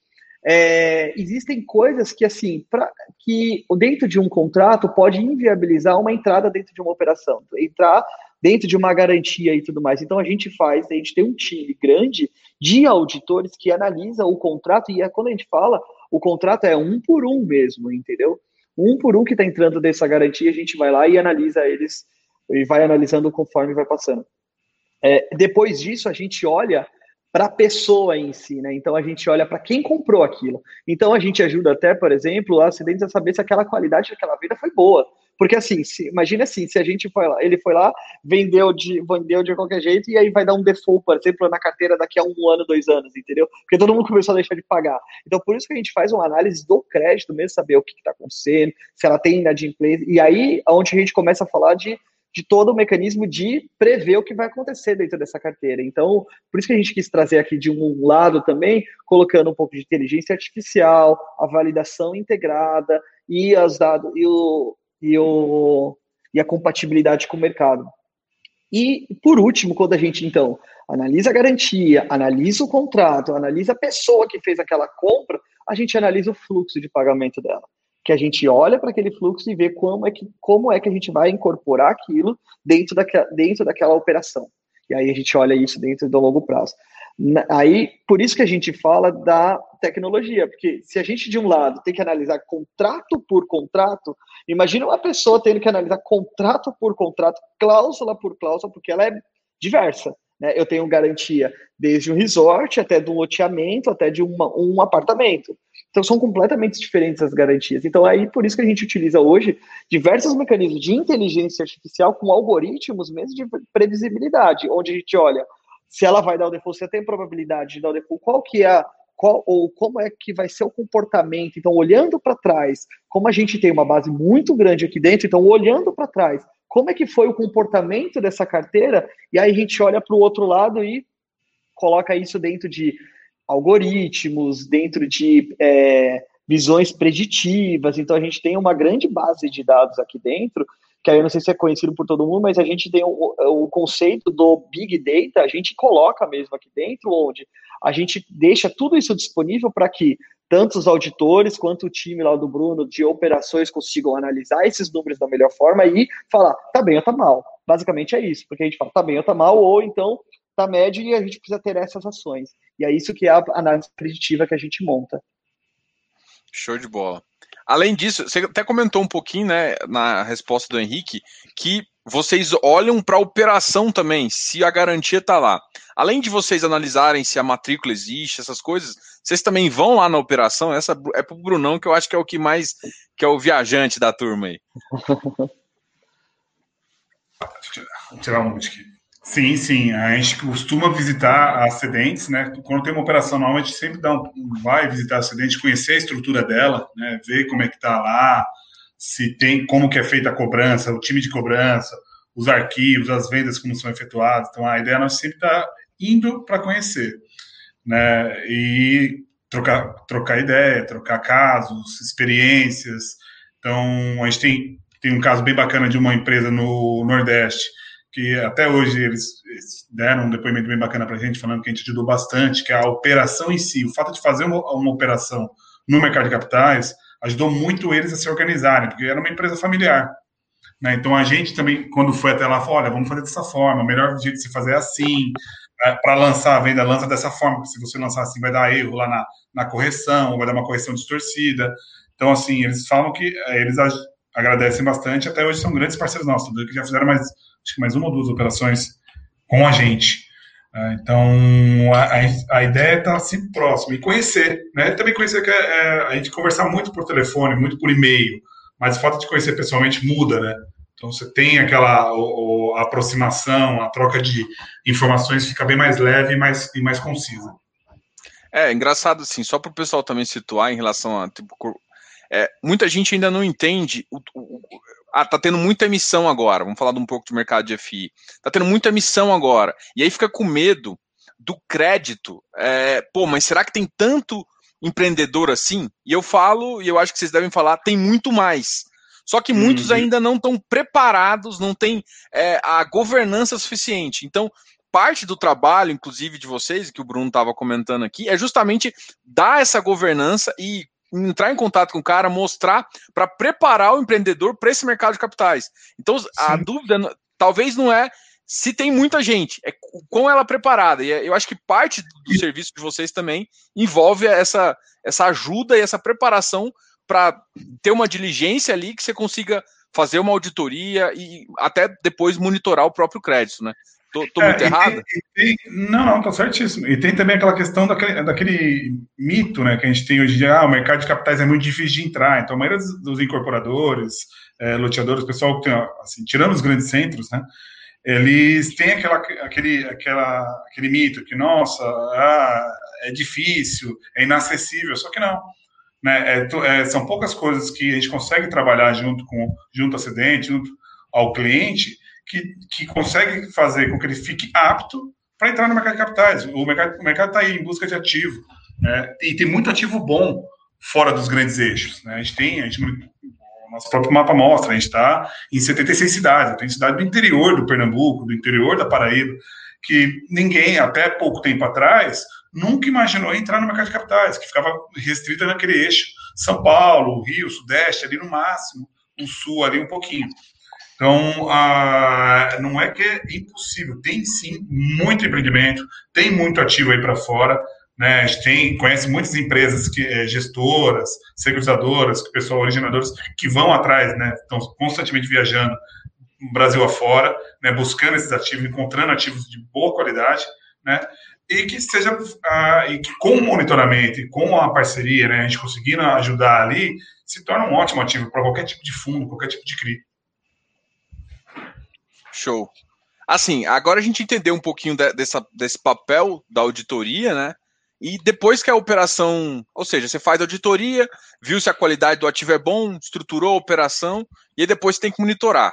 É, existem coisas que, assim, pra, que dentro de um contrato pode inviabilizar uma entrada dentro de uma operação, entrar dentro de uma garantia e tudo mais. Então a gente faz, a gente tem um time grande de auditores que analisa o contrato e é, quando a gente fala, o contrato é um por um mesmo, entendeu? Um por um que está entrando dessa garantia, a gente vai lá e analisa eles e vai analisando conforme vai passando. É, depois disso, a gente olha para a pessoa em si, né? Então a gente olha para quem comprou aquilo. Então a gente ajuda até, por exemplo, acidente a saber se aquela qualidade daquela venda foi boa. Porque assim, se, imagina assim, se a gente foi lá, ele foi lá, vendeu de, vendeu de qualquer jeito e aí vai dar um default, por exemplo, na carteira daqui a um ano, dois anos, entendeu? Porque todo mundo começou a deixar de pagar. Então por isso que a gente faz uma análise do crédito mesmo, saber o que está acontecendo, se ela tem inadimplência. E aí, onde a gente começa a falar de de todo o mecanismo de prever o que vai acontecer dentro dessa carteira. Então, por isso que a gente quis trazer aqui de um lado também, colocando um pouco de inteligência artificial, a validação integrada e as dados e o, e o e a compatibilidade com o mercado. E por último, quando a gente então analisa a garantia, analisa o contrato, analisa a pessoa que fez aquela compra, a gente analisa o fluxo de pagamento dela que a gente olha para aquele fluxo e vê como é, que, como é que a gente vai incorporar aquilo dentro, daquela, dentro daquela operação. E aí a gente olha isso dentro do longo prazo. Aí, por isso que a gente fala da tecnologia, porque se a gente, de um lado, tem que analisar contrato por contrato, imagina uma pessoa tendo que analisar contrato por contrato, cláusula por cláusula, porque ela é diversa. Né? Eu tenho garantia desde um resort até de um loteamento, até de uma, um apartamento. Então são completamente diferentes as garantias. Então aí por isso que a gente utiliza hoje diversos mecanismos de inteligência artificial com algoritmos mesmo de previsibilidade, onde a gente olha se ela vai dar o default, se ela tem probabilidade de dar o default, qual que é qual, ou como é que vai ser o comportamento. Então, olhando para trás, como a gente tem uma base muito grande aqui dentro, então, olhando para trás, como é que foi o comportamento dessa carteira, e aí a gente olha para o outro lado e coloca isso dentro de algoritmos, dentro de é, visões preditivas. Então, a gente tem uma grande base de dados aqui dentro, que aí eu não sei se é conhecido por todo mundo, mas a gente tem o, o conceito do Big Data, a gente coloca mesmo aqui dentro, onde a gente deixa tudo isso disponível para que tanto os auditores quanto o time lá do Bruno de operações consigam analisar esses números da melhor forma e falar, tá bem ou tá mal. Basicamente é isso, porque a gente fala, tá bem ou tá mal, ou então tá médio e a gente precisa ter essas ações. E é isso que é a análise preditiva que a gente monta. Show de bola. Além disso, você até comentou um pouquinho, né, na resposta do Henrique, que vocês olham para a operação também, se a garantia está lá. Além de vocês analisarem se a matrícula existe, essas coisas, vocês também vão lá na operação. Essa é para o Brunão, que eu acho que é o que mais que é o viajante da turma aí. Vou tirar um aqui. Sim, sim. A gente costuma visitar acidentes, né? Quando tem uma operação nova, a gente sempre dá um, vai visitar a acidente, conhecer a estrutura dela, né? Ver como é que tá lá, se tem, como que é feita a cobrança, o time de cobrança, os arquivos, as vendas como são efetuadas. Então, a ideia é nós sempre estar tá indo para conhecer, né? E trocar, trocar ideia, trocar casos, experiências. Então, a gente tem, tem um caso bem bacana de uma empresa no Nordeste, que até hoje eles, deram um depoimento bem bacana para a gente, falando que a gente ajudou bastante, que a operação em si, o fato de fazer uma, uma operação no mercado de capitais, ajudou muito eles a se organizarem, porque era uma empresa familiar. Né? Então a gente também, quando foi até lá, falou: olha, vamos fazer dessa forma, o melhor jeito de se fazer é assim. É, para lançar a venda, lança dessa forma, se você lançar assim, vai dar erro lá na, na correção, vai dar uma correção distorcida. Então, assim, eles falam que é, eles agradecem bastante, até hoje são grandes parceiros nossos, que já fizeram mais, acho que mais uma ou duas operações com a gente. É, então, a, a ideia é estar assim próximo e conhecer, né? Também conhecer que é, é, a gente conversar muito por telefone, muito por e-mail, mas a falta de conhecer pessoalmente muda, né? Então você tem aquela o, a aproximação, a troca de informações fica bem mais leve e mais, e mais concisa. É engraçado assim, só para o pessoal também situar em relação a tipo, é, muita gente ainda não entende o, o, ah, tá tendo muita emissão agora. Vamos falar de um pouco de mercado de FI. Tá tendo muita emissão agora. E aí fica com medo do crédito. É, pô, mas será que tem tanto empreendedor assim? E eu falo, e eu acho que vocês devem falar, tem muito mais. Só que muitos uhum. ainda não estão preparados, não têm é, a governança suficiente. Então, parte do trabalho, inclusive de vocês, que o Bruno estava comentando aqui, é justamente dar essa governança e entrar em contato com o cara, mostrar para preparar o empreendedor para esse mercado de capitais. Então, a Sim. dúvida talvez não é se tem muita gente, é com ela preparada. E é, eu acho que parte do serviço de vocês também envolve essa, essa ajuda e essa preparação para ter uma diligência ali que você consiga fazer uma auditoria e até depois monitorar o próprio crédito, né? Tô, tô muito é, errado? Não, não, tá certíssimo. E tem também aquela questão daquele, daquele mito né, que a gente tem hoje em dia, ah, o mercado de capitais é muito difícil de entrar. Então, a maioria dos, dos incorporadores, é, loteadores, pessoal que tem, assim, tirando os grandes centros, né, eles têm aquela, aquele, aquela, aquele mito que, nossa, ah, é difícil, é inacessível, só que não. Né, é, é, são poucas coisas que a gente consegue trabalhar junto com junto ao acidente, junto ao cliente, que, que consegue fazer com que ele fique apto para entrar no mercado de capitais. O mercado está aí em busca de ativo, né? e tem muito ativo bom fora dos grandes eixos. Né? A gente tem, a gente, o nosso próprio mapa mostra, a gente está em 76 cidades. Tem cidade do interior do Pernambuco, do interior da Paraíba, que ninguém, até pouco tempo atrás, nunca imaginou entrar no mercado de capitais, que ficava restrita naquele eixo. São Paulo, Rio, Sudeste, ali no máximo, o Sul ali um pouquinho. Então, não é que é impossível, tem sim muito empreendimento, tem muito ativo aí para fora. Né? A gente tem, conhece muitas empresas, que, é, gestoras, securitizadoras, pessoal, originadores, que vão atrás, né? estão constantemente viajando Brasil afora, né? buscando esses ativos, encontrando ativos de boa qualidade, né? e que seja ah, e que com o monitoramento e com a parceria, né, a gente conseguindo ajudar ali, se torna um ótimo ativo para qualquer tipo de fundo, qualquer tipo de CRI. Show. Assim, agora a gente entendeu um pouquinho de, dessa, desse papel da auditoria, né? E depois que a operação, ou seja, você faz a auditoria, viu se a qualidade do ativo é bom, estruturou a operação, e aí depois você tem que monitorar.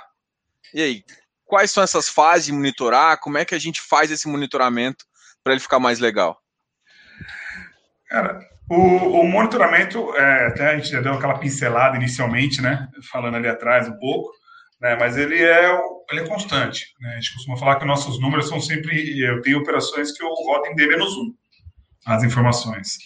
E aí, quais são essas fases de monitorar? Como é que a gente faz esse monitoramento para ele ficar mais legal? Cara, o, o monitoramento, é, até a gente já deu aquela pincelada inicialmente, né? Falando ali atrás um pouco né? Mas ele é, ele é constante. Né? A gente costuma falar que nossos números são sempre. Eu tenho operações que eu rodo em D-1, as informações.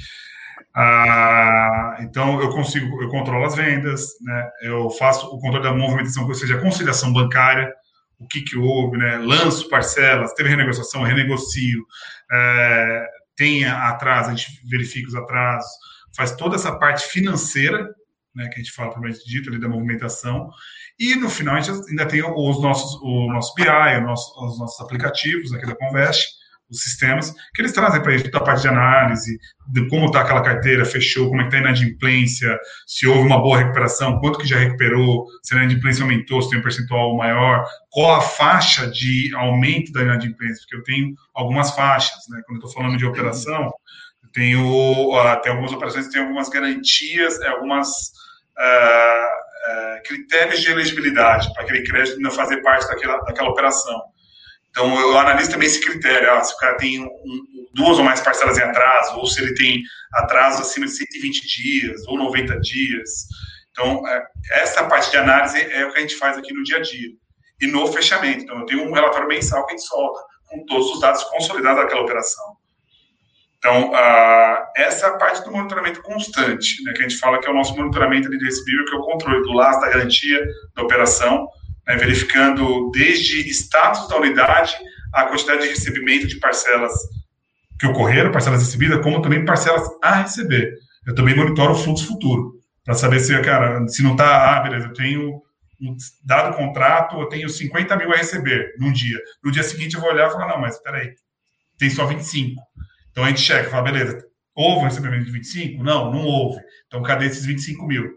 Ah, então eu consigo, eu controlo as vendas, né? Eu faço o controle da movimentação, ou seja, a conciliação bancária, o que que houve, né? Lanço parcelas, teve renegociação, renegocio, é, tem atraso, a gente verifica os atrasos, faz toda essa parte financeira, né? Que a gente fala propriamente dito ali da movimentação e no final a gente ainda tem os nossos, o nosso BI, o nosso, os nossos aplicativos aqui da Convest, os sistemas, que eles trazem para a gente toda a parte de análise, de como está aquela carteira, fechou, como é está a inadimplência, se houve uma boa recuperação, quanto que já recuperou, se a inadimplência aumentou, se tem um percentual maior, qual a faixa de aumento da inadimplência, porque eu tenho algumas faixas, né? Quando eu estou falando de operação, tenho, uh, tem algumas operações que tem algumas garantias, é, algumas uh, é, critérios de elegibilidade para aquele crédito não fazer parte daquela, daquela operação. Então, eu analiso também esse critério. Se o cara tem um, duas ou mais parcelas em atraso, ou se ele tem atraso acima de 120 dias ou 90 dias. Então, essa parte de análise é o que a gente faz aqui no dia a dia. E no fechamento. Então, eu tenho um relatório mensal que a gente solta, com todos os dados consolidados daquela operação. Então, essa é a parte do monitoramento constante, né, que a gente fala que é o nosso monitoramento de recebível, que é o controle do lastro da garantia da operação, né, verificando desde status da unidade, a quantidade de recebimento de parcelas que ocorreram, parcelas recebidas, como também parcelas a receber. Eu também monitoro o fluxo futuro, para saber se, cara, se não está, ah, beleza, eu tenho um dado contrato, eu tenho 50 mil a receber num dia. No dia seguinte eu vou olhar e falar, não, mas peraí, tem só 25. Então a gente checa, fala, beleza, houve um recebimento de 25? Não, não houve. Então cadê esses 25 mil?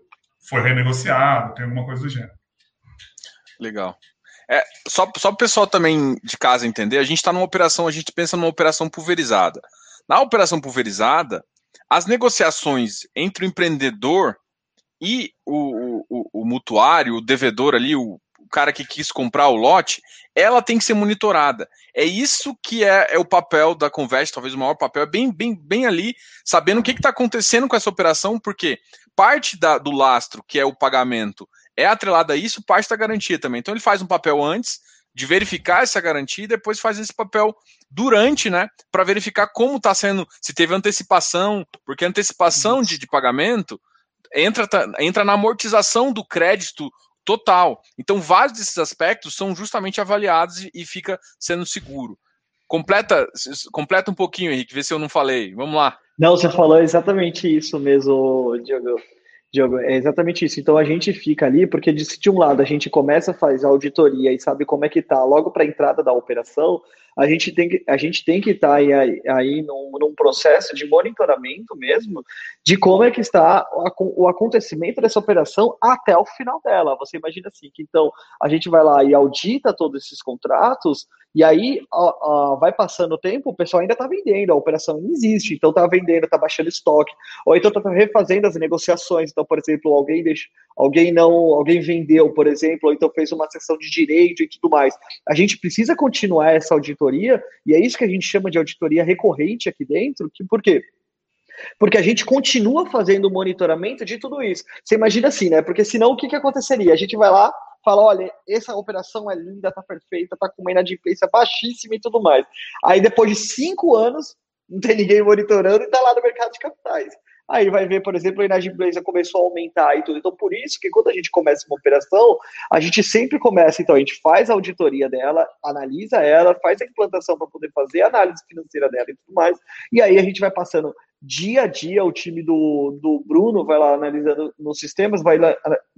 Foi renegociado, tem alguma coisa do gênero. Legal. É, só só para o pessoal também de casa entender, a gente está numa operação, a gente pensa numa operação pulverizada. Na operação pulverizada, as negociações entre o empreendedor e o, o, o, mutuário, o devedor ali, o, o, cara que quis comprar o lote, ela tem que ser monitorada. É isso que é, é o papel da Convest, talvez o maior papel, é bem, bem, bem ali, sabendo o que está acontecendo com essa operação, porque parte da, do lastro, que é o pagamento, é atrelada a isso parte da garantia também. Então ele faz um papel antes de verificar essa garantia e depois faz esse papel durante, né, para verificar como está sendo, se teve antecipação, porque antecipação de, de pagamento entra, entra na amortização do crédito total. Então, vários desses aspectos são justamente avaliados e, fica sendo seguro. Completa, completa um pouquinho, Henrique, vê se eu não falei. Vamos lá. Não, você falou exatamente isso mesmo, Diogo. Diogo, é exatamente isso. Então a gente fica ali, porque de, de um lado a gente começa a fazer a auditoria e sabe como é que tá logo para a entrada da operação, a gente tem que, a gente tem que estar tá aí, aí num, num, processo de monitoramento mesmo de como é que está o, acontecimento dessa operação até o final dela. Você imagina assim, que então a gente vai lá e audita todos esses contratos e aí ó, ó, vai passando o tempo, o pessoal ainda está vendendo, a operação não existe, então está vendendo, está baixando estoque, ou então está refazendo as negociações. Então, por exemplo, alguém deixa, alguém não, alguém vendeu, por exemplo, ou então fez uma sessão de direito e tudo mais. A gente precisa continuar essa auditoria, e é isso que a gente chama de auditoria recorrente aqui dentro, que por quê? Porque a gente continua fazendo o monitoramento de tudo isso. Você imagina assim, né? Porque senão o que, que aconteceria? A gente vai lá, fala, olha, essa operação é linda, tá perfeita, tá com uma inadimplência baixíssima e tudo mais. Aí depois de cinco anos, não tem ninguém monitorando e tá lá no mercado de capitais. Aí vai ver, por exemplo, a inadimplência começou a aumentar e tudo. Então, por isso que quando a gente começa uma operação, a gente sempre começa, então, a gente faz a auditoria dela, analisa ela, faz a implantação para poder fazer a análise financeira dela e tudo mais. E aí a gente vai passando dia a dia, o time do, do Bruno vai lá analisando nos sistemas, vai lá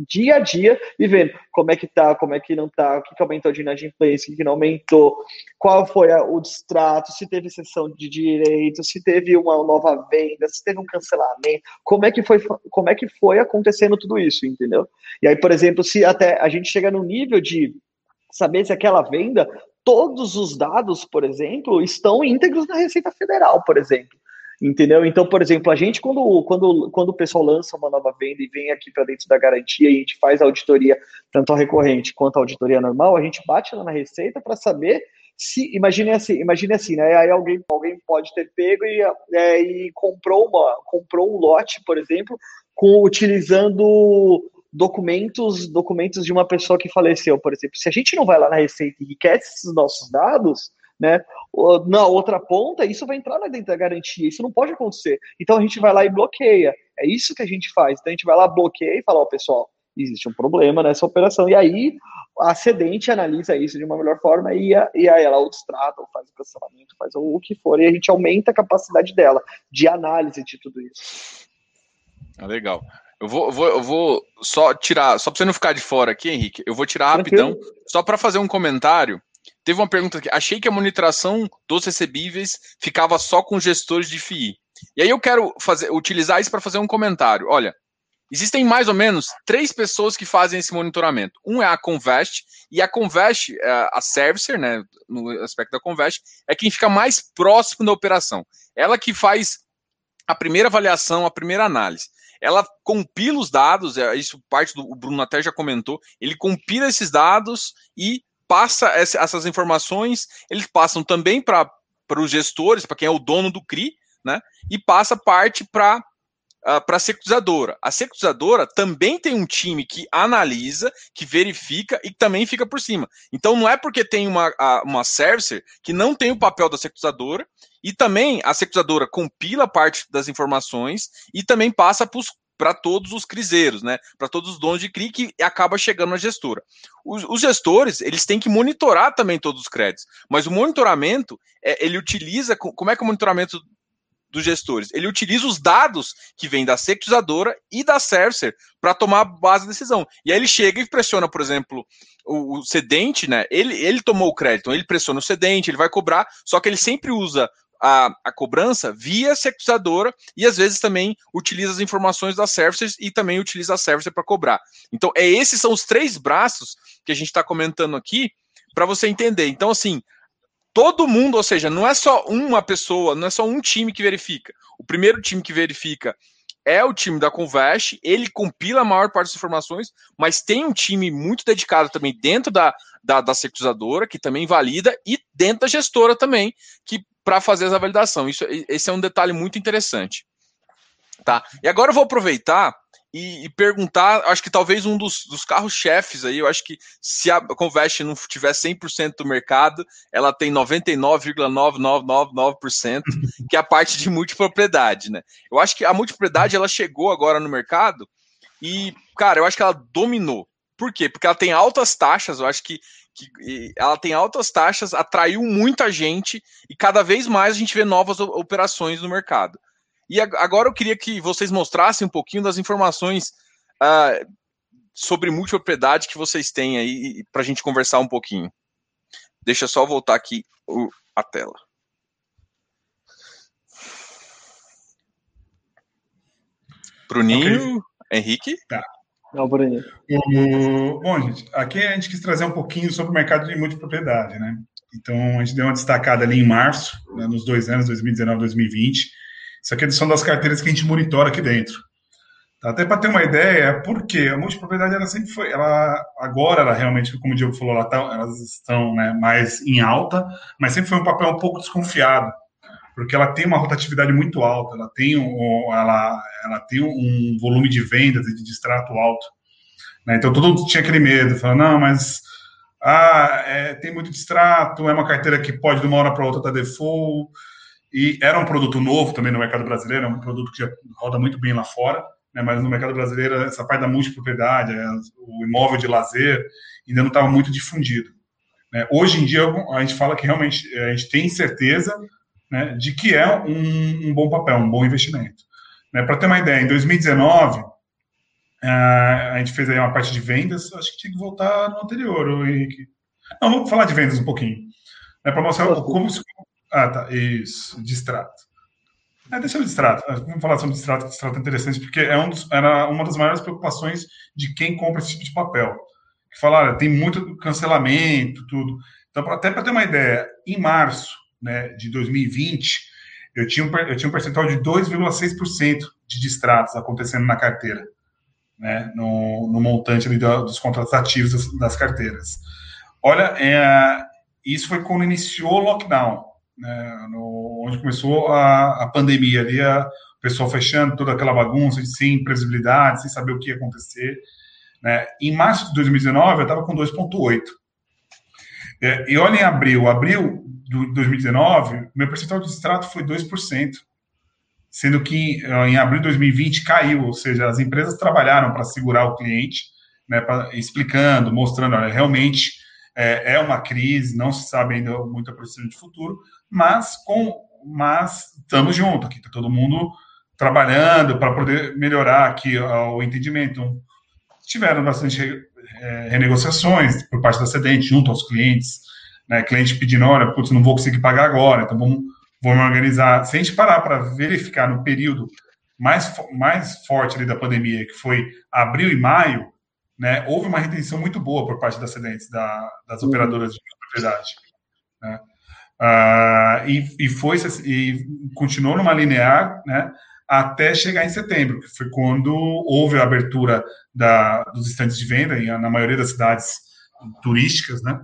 dia a dia e vendo como é que tá, como é que não tá, o que, que aumentou de inadimplência, o que, que não aumentou, qual foi a, o distrato, se teve sessão de direito, se teve uma nova venda, se teve um cancelamento, como é que foi, como é que foi acontecendo tudo isso, entendeu? E aí, por exemplo, se até a gente chega no nível de saber se aquela venda, todos os dados, por exemplo, estão íntegros na Receita Federal, por exemplo. Entendeu? Então, por exemplo, a gente, quando, quando, quando o pessoal lança uma nova venda e vem aqui para dentro da garantia e a gente faz a auditoria, tanto a recorrente quanto a auditoria normal, a gente bate lá na receita para saber se. Imagine assim, imagine assim, né? Aí alguém, alguém pode ter pego e, é, e comprou, uma, comprou um lote, por exemplo, com, utilizando documentos documentos de uma pessoa que faleceu, por exemplo. Se a gente não vai lá na receita e enriquece esses nossos dados né? Na outra ponta, isso vai entrar dentro da garantia, isso não pode acontecer. Então a gente vai lá e bloqueia. É isso que a gente faz. Então a gente vai lá, bloqueia e fala, ó, oh, pessoal, existe um problema nessa operação. E aí a cedente analisa isso de uma melhor forma e, a, e aí ela ou destrata, ou faz o cancelamento, faz o, o que for, e a gente aumenta a capacidade dela de análise de tudo isso. Ah, legal. Eu vou, eu vou, eu vou só tirar, só para você não ficar de fora aqui, Henrique, eu vou tirar Tranquilo. rapidão, só para fazer um comentário Teve uma pergunta aqui. Achei que a monitoração dos recebíveis ficava só com gestores de FII. E aí eu quero fazer, utilizar isso para fazer um comentário. Olha, existem mais ou menos três pessoas que fazem esse monitoramento. Um é a Convest, e a Convest, é, a servicer, né, no aspecto da Convest, é quem fica mais próximo da operação. Ela que faz a primeira avaliação, a primeira análise. ela compila os dados, é, isso parte do Bruno até já comentou, ele compila esses dados e passa essas informações, eles passam também para os gestores, para quem é o dono do CRI, né? E passa parte para para a securizadora. A securizadora também tem um time que analisa, que verifica e também fica por cima. Então não é porque tem uma, uma servicer que não tem o papel da securizadora e também a securizadora compila parte das informações e também passa para todos os criseiros, né? Para todos os donos de CRI que acaba chegando na gestora. Os, os, gestores, eles têm que monitorar também todos os créditos, mas o monitoramento, é, ele utiliza, como é que é o monitoramento dos gestores. Ele utiliza os dados que vêm da securizadora e da Cercer para tomar a base de decisão. E aí ele chega e pressiona, por exemplo, o, o cedente, né? Ele, ele tomou o crédito, então ele pressiona o cedente, ele vai cobrar, só que ele sempre usa a, a, cobrança via securizadora e às vezes também utiliza as informações da services e também utiliza a service para cobrar. Então, é esses são os três braços que a gente está comentando aqui para você entender. Então, assim, todo mundo, ou seja, não é só uma pessoa, não é só um time que verifica. O primeiro time que verifica é o time da Convest, ele compila a maior parte das informações, mas tem um time muito dedicado também dentro da, da, da que também valida, e dentro da gestora também, que para fazer essa validação. Isso, esse é um detalhe muito interessante. Tá? E agora eu vou aproveitar e, e, perguntar, acho que talvez um dos, dos carros-chefes aí, eu acho que se a Convest não tiver 100% do mercado, ela tem 99,9999%, que é a parte de multipropriedade, né? Eu acho que a multipropriedade, ela chegou agora no mercado e, cara, eu acho que ela dominou. Por quê? Porque ela tem altas taxas, eu acho que, que ela tem altas taxas, atraiu muita gente e cada vez mais a gente vê novas operações no mercado. E agora eu queria que vocês mostrassem um pouquinho das informações uh, sobre multipropriedade que vocês têm aí para a gente conversar um pouquinho. Deixa eu só voltar aqui a tela. Bruninho, okay. Henrique? Tá. Não, Bruninho. O, bom, gente, aqui a gente quis trazer um pouquinho sobre o mercado de multipropriedade, né? Então, a gente deu uma destacada ali em março, né, nos dois anos, 2019 e 2020, isso aqui são das carteiras que a gente monitora aqui dentro. Tá? Até para ter uma ideia, por quê? A multipropriedade ela sempre foi, ela agora ela realmente, como o Diego falou, ela tá, elas estão né, mais em alta, mas sempre foi um papel um pouco desconfiado, porque ela tem uma rotatividade muito alta, ela tem, um, ela, ela tem um volume de vendas e de distrato alto. Né? Então todo mundo tinha aquele medo, falando, não, mas ah, é, tem muito distrato, é uma carteira que pode de uma hora para outra estar tá default, e era um produto novo também no mercado brasileiro, é um produto que roda muito bem lá fora, né, mas no mercado brasileiro essa parte da multipropriedade, é, o imóvel de lazer, ainda não estava muito difundido. Né. Hoje em dia a gente fala que realmente é, a gente tem certeza né, de que é um, um, bom papel, um bom investimento. Né, Para ter uma ideia, em 2019 é, a gente fez aí uma parte de vendas, acho que tinha que voltar no anterior, Henrique. Não, vamos falar de vendas um pouquinho. Né, Para mostrar como, ah, tá. Isso, distrato. É, deixa eu distrato. Ah, vamos falar sobre distrato, que distrato é interessante, porque é um dos, era uma das maiores preocupações de quem compra esse tipo de papel. Que fala, tem muito cancelamento, tudo. Então, até para ter uma ideia, em março né, de 2020, eu tinha um, eu tinha um percentual de 2,6% de distratos acontecendo na carteira, né, no, no montante ali dos contratos ativos das, das carteiras. Olha, é, isso foi quando iniciou o lockdown né, no, onde começou a, a pandemia ali, a, o pessoal fechando toda aquela bagunça, sem previsibilidade, sem saber o que ia acontecer. Né. Em março de 2019, eu estava com 2,8. É, e olha em abril, abril de 2019, meu percentual de extrato foi 2%, sendo que em abril de 2020 caiu, ou seja, as empresas trabalharam para segurar o cliente, né, pra, explicando, mostrando, olha, realmente é, é, uma crise, não se sabe ainda muita precisão de futuro, mas com mas estamos juntos aqui, está todo mundo trabalhando para poder melhorar aqui o entendimento. Então, tiveram bastante é, renegociações por parte da Cedente junto aos clientes, né, cliente pedindo, olha, putz, não vou conseguir pagar agora, então vamos, vamos organizar. Se a gente parar para verificar no período mais, mais forte ali da pandemia, que foi abril e maio, né, houve uma retenção muito boa por parte das Cedentes, da, das uhum. operadoras de propriedade. Né? Uh, e, e foi e continuou numa linear, né? até chegar em setembro, que foi quando houve a abertura da, dos estandes de venda em, na maioria das cidades turísticas, né?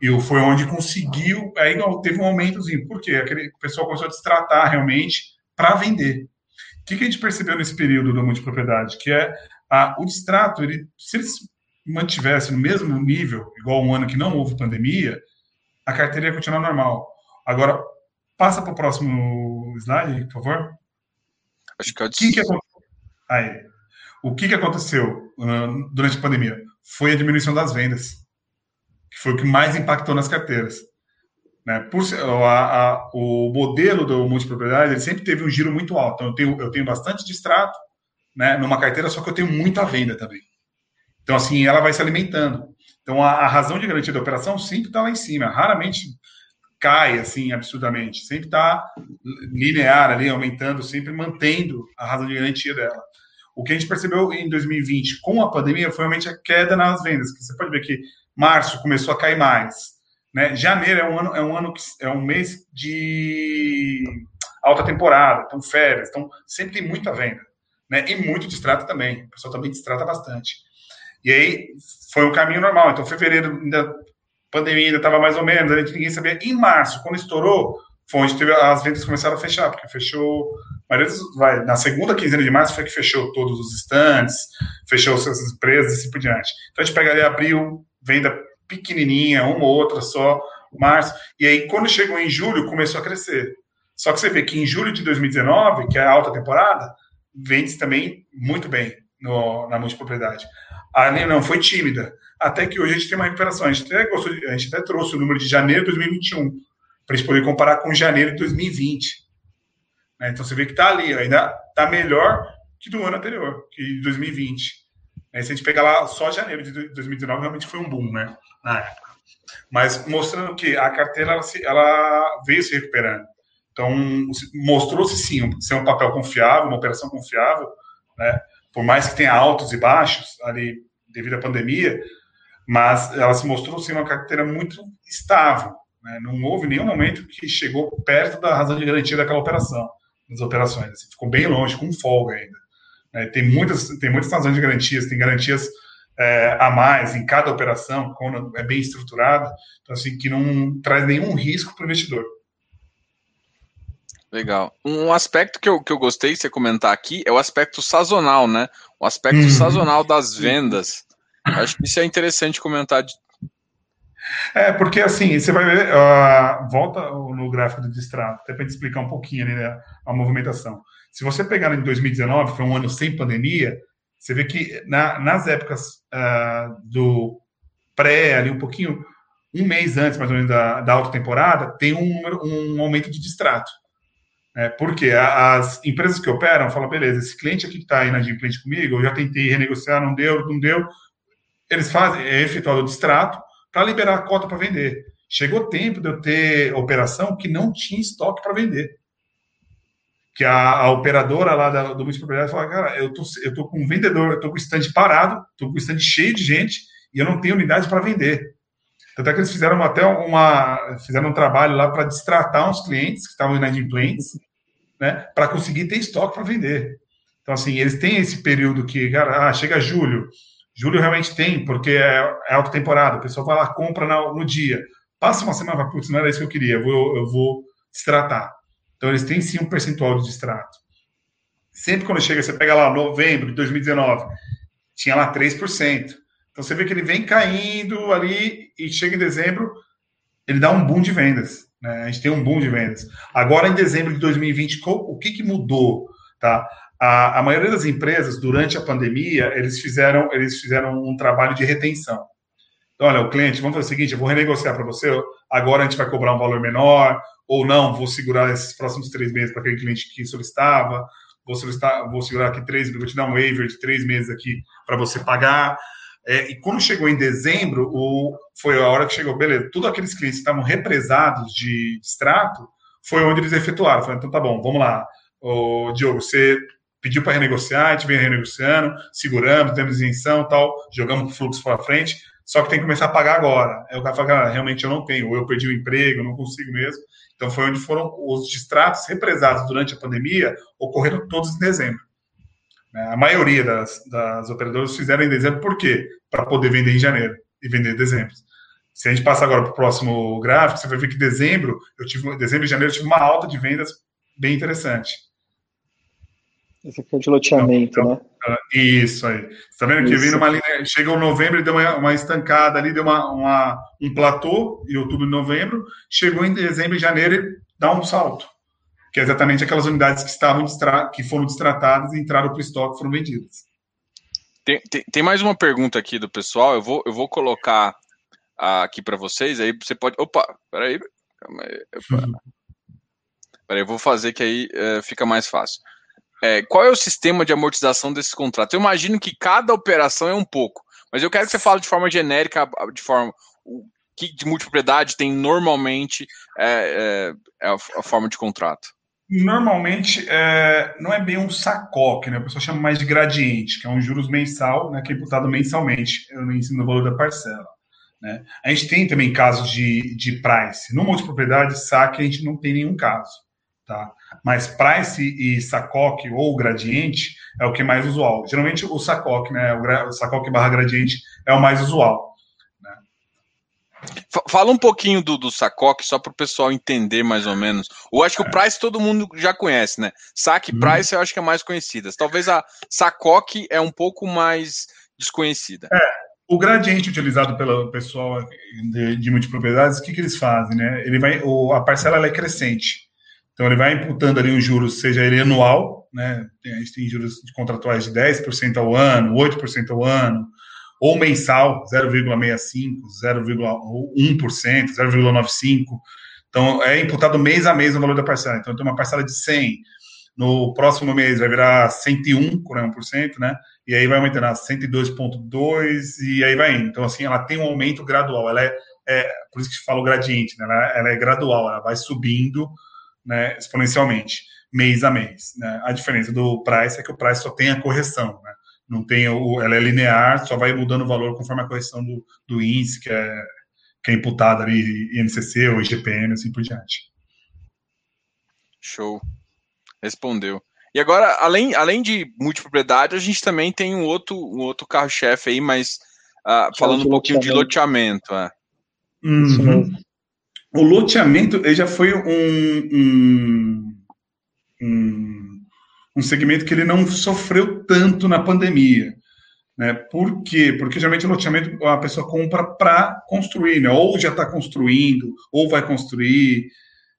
E foi onde conseguiu, aí teve um aumentozinho. Por quê? Aquele pessoal começou a destratar realmente para vender. O que, que, a gente percebeu nesse período da multipropriedade? Que é a, o distrato, ele, se eles mantivessem no mesmo nível, igual um ano que não houve pandemia, a carteira ia continuar normal. Agora, passa para o próximo slide, por favor. Acho que, eu... o que, que aconteceu? Aí. O que, que aconteceu uh, durante a pandemia? Foi a diminuição das vendas, que foi o que mais impactou nas carteiras. Né? Por, a, a, o modelo do multipropriedade ele sempre teve um giro muito alto. Então, eu tenho, eu tenho bastante distrato né, numa carteira, só que eu tenho muita venda também. Então, assim, ela vai se alimentando. Então, a, a razão de garantia da operação sempre está lá em cima. Raramente cai assim absurdamente, sempre está linear ali, aumentando, sempre mantendo a razão de garantia dela. O que a gente percebeu em 2020 com a pandemia foi realmente a queda nas vendas, que você pode ver que março começou a cair mais, né? Janeiro é um ano, é um ano que é um mês de alta temporada, então férias, então sempre tem muita venda, né? E muito distrato também, o pessoal também distrata bastante. E aí foi um caminho normal. Então fevereiro ainda pandemia ainda estava mais ou menos, a gente ninguém sabia. Em março, quando estourou, foi onde teve, as vendas começaram a fechar, porque fechou. Vai, na segunda quinzena de março foi que fechou todos os estantes, fechou suas empresas e assim por diante. Então a gente pegaria abril, venda pequenininha, uma ou outra só, março, e aí quando chegou em julho começou a crescer. Só que você vê que em julho de 2019, que é a alta temporada, vende também muito bem no, na multipropriedade. A linha não foi tímida até que hoje a gente tem uma recuperação. A gente até, gostou a gente até trouxe o número de janeiro de 2021, para a gente poder comparar com janeiro de 2020. Né? Então você vê que está ali, ainda está melhor que do ano anterior, que de 2020. Né? Se a gente pegar lá só janeiro de 2019, realmente foi um boom, né? Na época. Mas mostrando que a carteira ela, ela veio se recuperando. Então, mostrou-se sim ser um papel confiável, uma operação confiável, né? Por mais que tenha altos e baixos ali devido à pandemia, mas ela se mostrou ser uma carteira muito estável. Né? Não houve nenhum momento que chegou perto da razão de garantia daquela operação, das operações. Assim, ficou bem longe, com folga ainda. Né? Tem, muitas, tem muitas razões de garantias, tem garantias é, a mais em cada operação, quando é bem estruturada, então, assim, que não traz nenhum risco para o investidor. Legal. Um aspecto que eu, que eu gostei de você comentar aqui é o aspecto sazonal, né? O aspecto uhum. sazonal das vendas. Acho que isso é interessante comentar. De... É, porque assim, você vai ver, uh, volta no gráfico do distrato, até para explicar um pouquinho ali né, a movimentação. Se você pegar em 2019, foi um ano sem pandemia, você vê que na, nas épocas uh, do pré, ali um pouquinho, um mês antes mais ou menos da, da alta temporada, tem um, um aumento de distrato. É, porque as empresas que operam falam, beleza, esse cliente aqui que está inadimplente comigo, eu já tentei renegociar, não deu, não deu, eles fazem, é efetuado o distrato para liberar a cota para vender. Chegou o tempo de eu ter operação que não tinha estoque para vender. Que a, a, operadora lá da, do multipropriedade fala, cara, eu tô, eu tô com um vendedor, eu tô com o stand parado, tô com o stand cheio de gente e eu não tenho unidade para vender. Tanto é que eles fizeram até uma, fizeram um trabalho lá para distratar uns clientes que estavam inadimplentes, né, para conseguir ter estoque para vender. Então, assim, eles têm esse período que, cara, ah, chega julho, Julho realmente tem, porque é, é alta temporada, o pessoal vai lá, compra no, no dia. Passa uma semana, putz, não era isso que eu queria, eu vou, eu vou destratar. Então, eles têm sim um percentual de distrato. Sempre quando chega, você pega lá novembro de 2019, tinha lá 3%. Então, você vê que ele vem caindo ali e chega em dezembro, ele dá um boom de vendas. Né? A gente tem um boom de vendas. Agora, em dezembro de 2020, o que, que mudou? Tá? A, a maioria das empresas, durante a pandemia, eles fizeram, eles fizeram um trabalho de retenção. Então, olha, o cliente, vamos fazer o seguinte, eu vou renegociar para você, agora a gente vai cobrar um valor menor, ou não, vou segurar esses próximos três meses para aquele cliente que solicitava, vou, solicitar, vou segurar aqui três vou te dar um waiver de três meses aqui para você pagar. É, e quando chegou em dezembro, o, foi a hora que chegou, beleza, todos aqueles clientes que estavam represados de extrato, foi onde eles efetuaram. Falaram, então tá bom, vamos lá. Ô, Diogo, você pediu para renegociar, a gente vem renegociando, segurando, temos isenção tal, jogamos o fluxo para frente. só que tem que começar a pagar agora. Aí o cara fala, ah, realmente eu não tenho, ou eu perdi o emprego, não consigo mesmo. Então foi onde foram os distratos represados durante a pandemia, ocorreram todos em dezembro. Né? A maioria das, das operadoras fizeram em dezembro, por quê? Para poder vender em janeiro e vender em dezembro. Se a gente passar agora para o próximo gráfico, você vai ver que dezembro, eu tive, dezembro e janeiro, eu tive uma alta de vendas bem interessante. Esse aqui é de loteamento, então, né? Ah, isso aí. Você está vendo que vem uma linha. Chegou novembro e deu uma, uma estancada ali, deu uma, uma, um platô em outubro e novembro. Chegou em dezembro e janeiro e dá um salto. Que é exatamente aquelas unidades que estavam que foram destratadas e entraram para o estoque foram vendidas. Tem, tem, tem, mais uma pergunta aqui do pessoal. Eu vou, eu vou colocar aqui para vocês. Aí você pode. Opa, peraí. Calma aí. Opa. Uhum. Peraí, eu vou fazer que aí é, fica mais fácil. É, qual é o sistema de amortização desse contrato? Eu imagino que cada operação é um pouco, mas eu quero que você fale de forma genérica, de forma o que de multipropriedade tem normalmente é, é, é a, a, forma de contrato. Normalmente é, não é bem um sacoque, né? A pessoa chama mais de gradiente, que é um juros mensal, né? Que é imputado mensalmente no ensino do valor da parcela. Né? A gente tem também casos de, de price. No multipropriedade, saque, a gente não tem nenhum caso. Tá? Mas price e sacoque ou gradiente é o que é mais usual. Geralmente o sacoque, né? O sacoque barra gradiente é o mais usual. Fala um pouquinho do, do sacoque, só para o pessoal entender mais ou menos. Eu acho que é. o price todo mundo já conhece, né? Saque hum. price eu acho que é mais conhecida. Talvez a sacoque é um pouco mais desconhecida. É. O gradiente utilizado pelo pessoal de, de multipropriedades, o que, que eles fazem, né? Ele vai, o, a parcela é crescente. Então, ele vai imputando ali um juros, seja ele anual, né? A gente tem juros contratuais de 10% ao ano, 8% ao ano, ou mensal, 0,65%, 0,1%, 0,95%. Então, é imputado mês a mês o valor da parcela. Então, tem uma parcela de 100, no próximo mês vai virar 101, 1%, né? E aí vai aumentando a 102,2 e aí vai indo. Então, assim, ela tem um aumento gradual. Ela é, é por isso que fala o gradiente, né? Ela, ela é gradual, ela vai subindo né, exponencialmente, mês a mês. Né? A diferença do price é que o price só tem a correção, né? Não tem o, ela é linear, só vai mudando o valor conforme a correção do, do índice que é, que é imputado ali, INCC ou IGPM, assim por diante. Show. Respondeu. E agora, além, além de multipropriedade, a gente também tem um outro, um outro carro-chefe aí, mas uh, falando um pouquinho de loteamento. É. Uhum o loteamento ele já foi um, um, um, um, segmento que ele não sofreu tanto na pandemia. Né? Por quê? Porque geralmente o loteamento a pessoa compra para construir, né? ou já está construindo, ou vai construir.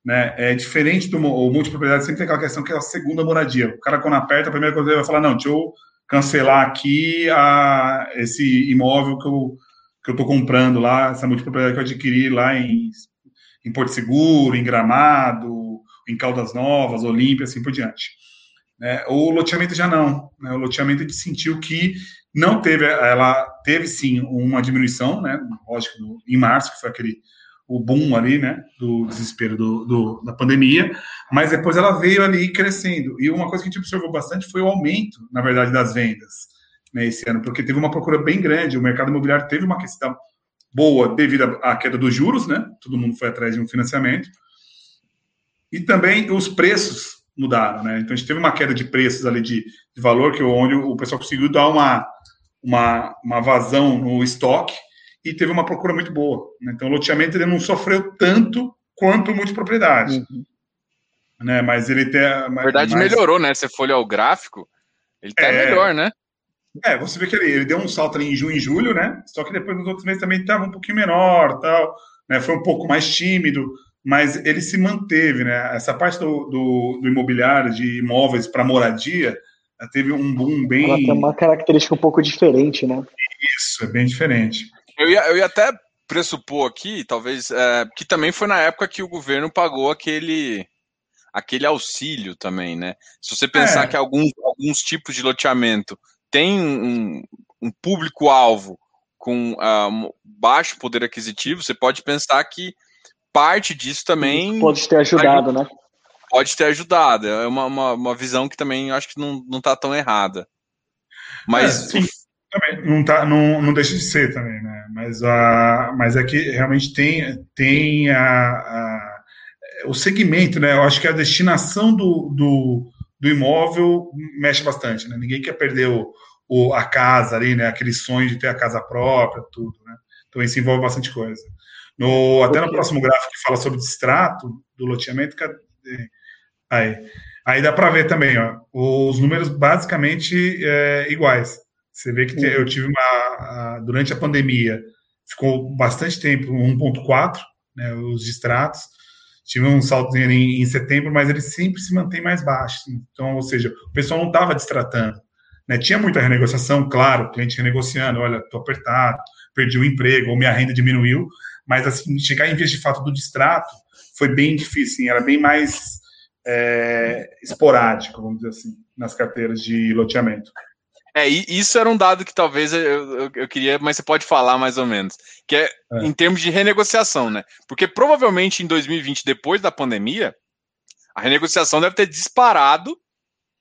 Né? É diferente do o multipropriedade, sempre tem aquela questão que é a segunda moradia. O cara, quando aperta, a primeira coisa ele vai falar: não, deixa eu cancelar aqui a, esse imóvel que eu que eu estou comprando lá, essa multipropriedade que eu adquiri lá em em Porto Seguro, em Gramado, em Caldas Novas, Olímpia, assim por diante. É, o loteamento já não. Né? O loteamento sentiu que não teve, ela teve sim uma diminuição, né? Lógico, em março, que foi aquele o boom ali, né? Do desespero do, do, da pandemia, mas depois ela veio ali crescendo. E uma coisa que a gente observou bastante foi o aumento, na verdade, das vendas né, esse ano, porque teve uma procura bem grande, o mercado imobiliário teve uma questão boa devido à queda dos juros, né? Todo mundo foi atrás de um financiamento. E também os preços mudaram, né? Então a gente teve uma queda de preços ali de, de valor, que é onde o pessoal conseguiu dar uma, uma, uma vazão no estoque e teve uma procura muito boa. Né? Então o loteamento ele não sofreu tanto quanto multipropriedade. Uhum. Né? Mas ele tem. Na verdade, mas... melhorou, né? Você folha o gráfico, ele tá é... melhor, né? É, você vê que ele, ele deu um salto ali em junho e julho, né? Só que depois nos outros meses também estava um pouquinho menor, tal, né? Foi um pouco mais tímido, mas ele se manteve, né? Essa parte do, do, do imobiliário, de imóveis para moradia, teve um boom bem. Ela tem uma característica um pouco diferente, né? Isso, é bem diferente. Eu ia, eu ia até pressupor aqui, talvez, é, que também foi na época que o governo pagou aquele aquele auxílio também, né? Se você pensar é. que alguns, alguns tipos de loteamento tem um, um público-alvo com uh, baixo poder aquisitivo, você pode pensar que parte disso também. Pode ter ajudado, né? Pode ter ajudado. É uma, uma, uma, visão que também acho que não, não tá tão errada. Mas. É, sim, também, não, tá, não, não deixa de ser também, né? Mas, a, mas é que realmente tem, tem a, a, o segmento, né? Eu acho que a destinação do, do, do imóvel mexe bastante, né? Ninguém quer perder o, o, a casa ali, né? Aquele sonho de ter a casa própria, tudo, né? Então isso envolve bastante coisa. No, até no próximo gráfico que fala sobre o distrato do loteamento, aí, aí dá para ver também, ó, os números basicamente é, iguais. Você vê que eu tive uma. Durante a pandemia, ficou bastante tempo 1,4, né, os distratos. Tive um salto em, em setembro, mas ele sempre se mantém mais baixo. Então, ou seja, o pessoal não estava distratando. Né? Tinha muita renegociação, claro, cliente renegociando, olha, estou apertado, perdi o emprego, ou minha renda diminuiu, mas assim, chegar em vez de fato do distrato foi bem difícil, era bem mais é, esporádico, vamos dizer assim, nas carteiras de loteamento. É, isso era um dado que talvez eu, eu, eu, queria, mas você pode falar mais ou menos, que é, é, em termos de renegociação, né? Porque provavelmente em 2020, depois da pandemia, a renegociação deve ter disparado,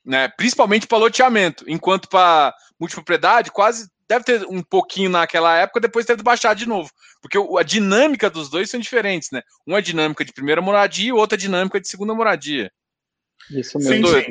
né? Principalmente para loteamento, enquanto para multipropriedade quase deve ter um pouquinho naquela época, depois teve baixar de novo, porque a dinâmica dos dois são diferentes, né? Uma é dinâmica de primeira moradia e outra é dinâmica de segunda moradia. Isso mesmo. Sim, sim.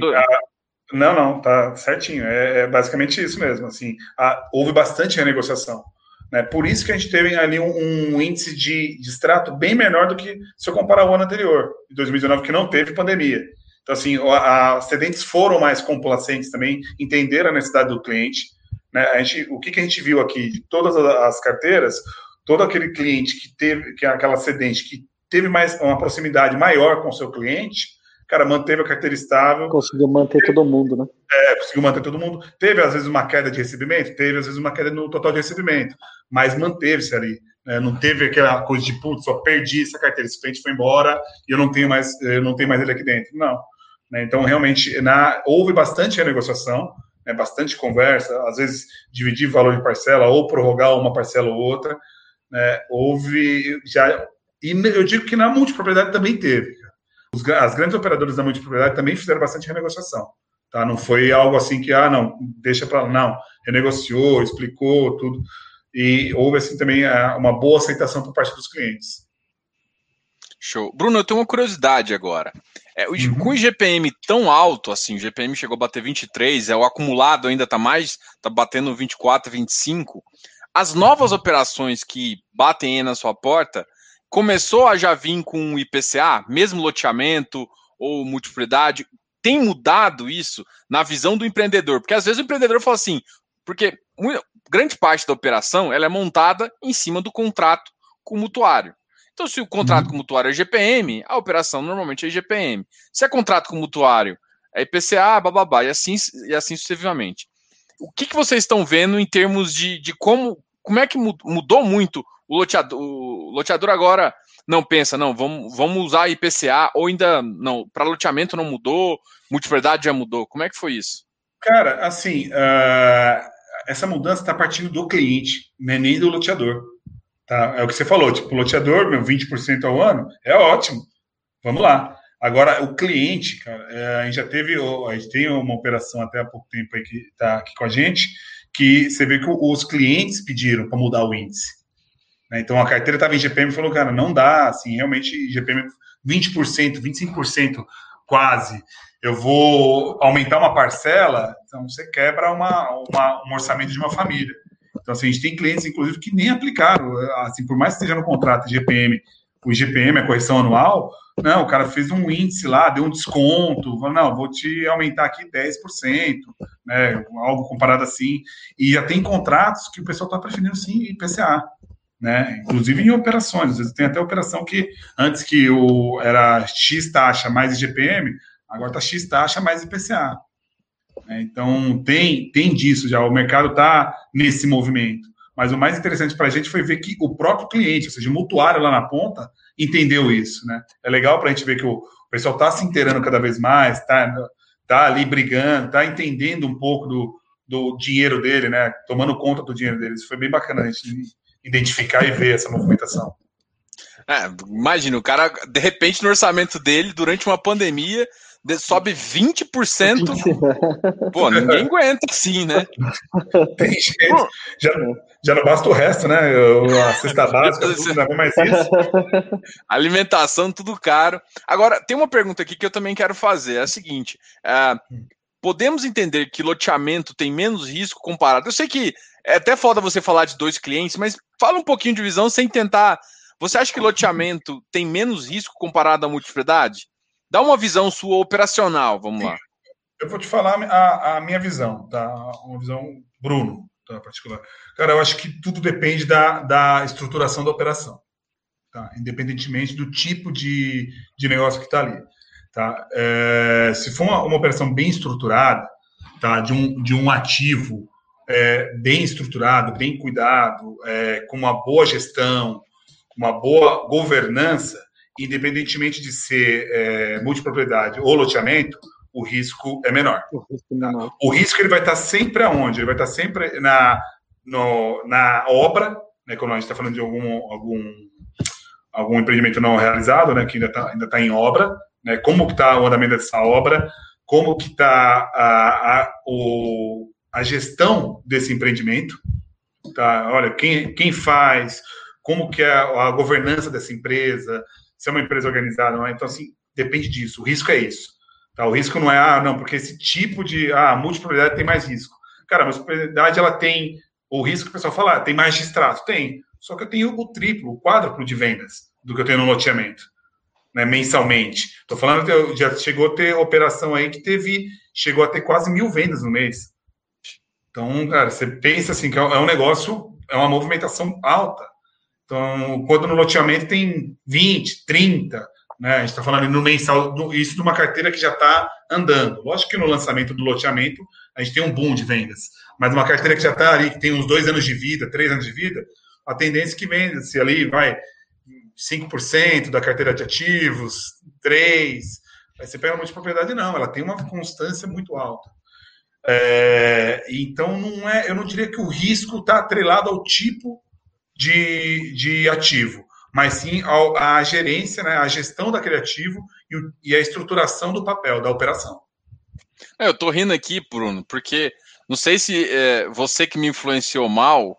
Não, não, tá certinho. É, é basicamente isso mesmo. Assim, a, houve bastante renegociação. Né? Por isso que a gente teve ali um, um índice de, de extrato bem menor do que se eu comparar o ano anterior, de 2019, que não teve pandemia. Então, assim, as cedentes foram mais complacentes também, entenderam a necessidade do cliente. Né? A gente, o que, que a gente viu aqui? De todas as carteiras, todo aquele cliente que teve, que é aquela cedente que teve mais uma proximidade maior com o seu cliente, cara, manteve a carteira estável. Conseguiu manter teve, todo mundo, né? É, conseguiu manter todo mundo. Teve, às vezes, uma queda de recebimento? Teve, às vezes, uma queda no total de recebimento. Mas manteve-se ali. Né? Não teve aquela coisa de, putz, só perdi essa carteira, esse cliente foi embora e eu não tenho mais, eu não tenho mais ele aqui dentro. Não. Né? Então, realmente, na, houve bastante renegociação, né? bastante conversa, às vezes dividir valor de parcela ou prorrogar uma parcela ou outra. Né? Houve já. E eu digo que na multipropriedade também teve os, as grandes operadoras da multipropriedade também fizeram bastante renegociação. Tá? Não foi algo assim que, ah, não, deixa para não, renegociou, explicou tudo. E houve, assim, também é, uma boa aceitação por parte dos clientes. Show. Bruno, eu tenho uma curiosidade agora. É, o, uhum. Com o GPM tão alto, assim, o GPM chegou a bater 23, é, o acumulado ainda está mais, está batendo 24, 25. As novas operações que batem aí na sua porta, começou a já vir com IPCA, mesmo loteamento ou multipropriedade, tem mudado isso na visão do empreendedor? Porque às vezes o empreendedor fala assim, porque grande parte da operação ela é montada em cima do contrato com o mutuário. Então, se o contrato uhum. com o mutuário é GPM, a operação normalmente é GPM. Se é contrato com o mutuário, é IPCA, bababá, e assim, e assim sucessivamente. O que, que vocês estão vendo em termos de, de como, como é que mudou muito o loteador, o loteador agora não pensa, não, vamos, vamos usar IPCA, ou ainda não, para loteamento não mudou, multipropriedade já mudou. Como é que foi isso? Cara, assim, uh, essa mudança está partindo do cliente, né, nem do loteador. Tá? É o que você falou, tipo, loteador, meu, 20% ao ano, é ótimo. Vamos lá. Agora, o cliente, cara, é, a gente já teve, a gente tem uma operação até há pouco tempo aí que está aqui com a gente, que você vê que os clientes pediram para mudar o índice. Né? Então a carteira estava em GPM e falou, cara, não dá, assim, realmente GPM 20%, 25% quase. Eu vou aumentar uma parcela, então você quebra uma, uma, um orçamento de uma família. Então, assim, a gente tem clientes, inclusive, que nem aplicaram. Assim, por mais que esteja no contrato GPM, o IGPM, a correção anual, não, o cara fez um índice lá, deu um desconto, falou, não, vou te aumentar aqui 10%, né, algo comparado assim. E já tem contratos que o pessoal está preferindo sim IPCA né? Inclusive em operações, às vezes tem até operação que antes que o era X taxa mais IGPM, agora está X taxa mais IPCA. Né? Então tem tem disso já, o mercado está nesse movimento. Mas o mais interessante para a gente foi ver que o próprio cliente, ou seja, o mutuário lá na ponta, entendeu isso, né? É legal para a gente ver que o pessoal está se inteirando cada vez mais, está tá ali brigando, está entendendo um pouco do, do dinheiro dele, né? Tomando conta do dinheiro dele. Isso foi bem bacana a gente identificar e ver essa movimentação. É, imagina, o cara, de repente, no orçamento dele, durante uma pandemia, sobe 20%. Pô, ninguém aguenta assim, né? Tem gente. Já, já não basta o resto, né? A cesta básica, tudo, não é mais isso. Alimentação, tudo caro. Agora, tem uma pergunta aqui que eu também quero fazer. É a seguinte: é, podemos entender que loteamento tem menos risco comparado? Eu sei que é até foda você falar de dois clientes, mas fala um pouquinho de visão sem tentar. Você acha que loteamento tem menos risco comparado à multipropriedade? Dá uma visão sua operacional, vamos lá. Eu vou te falar a, a minha visão, tá? Uma visão Bruno tá, particular. Cara, eu acho que tudo depende da, da estruturação da operação, tá? independentemente do tipo de, de negócio que está ali. Tá? É, se for uma, uma, operação bem estruturada, tá? de, um, de um ativo é, bem estruturado, bem cuidado, é, com uma boa gestão, uma boa governança, independentemente de ser é, multipropriedade ou loteamento, o risco é menor. O risco, é menor. O risco ele vai estar sempre aonde? Ele vai estar sempre na, no, na obra, né, quando a gente está falando de algum, algum, algum empreendimento não realizado, né, que ainda está ainda tá em obra, né, como que está o andamento dessa obra, como que está a, a, o, a gestão desse empreendimento, tá? Olha, quem, quem faz, como que é a governança dessa empresa, se é uma empresa organizada, não é? Então, assim, depende disso. O risco é isso. Tá? O risco não é, ah, não, porque esse tipo de, ah, multipropriedade tem mais risco. Cara, a multipropriedade, ela tem, o risco que o pessoal fala, ah, tem mais distrato. Tem. Só que eu tenho o triplo, o quádruplo de vendas do que eu tenho no loteamento, né, mensalmente. Estou falando, que já chegou a ter operação aí que teve, chegou a ter quase mil vendas no mês. Então, cara, você pensa assim, que é um negócio, é uma movimentação alta. Então, quando no loteamento tem 20, 30, né? A gente está falando no mensal, isso de uma carteira que já está andando. Lógico que no lançamento do loteamento a gente tem um boom de vendas, mas uma carteira que já está ali, que tem uns dois anos de vida, três anos de vida, a tendência é que venda-se ali, vai 5% da carteira de ativos, 3%. Aí você pega uma multipropriedade, não, ela tem uma constância muito alta. É, então, não é, eu não diria que o risco está atrelado ao tipo de, de ativo mas sim ao, a gerência, né, a gestão daquele ativo e, o, e a estruturação do papel, da operação. É, eu tô rindo aqui, Bruno, porque não sei se é, você que me influenciou mal,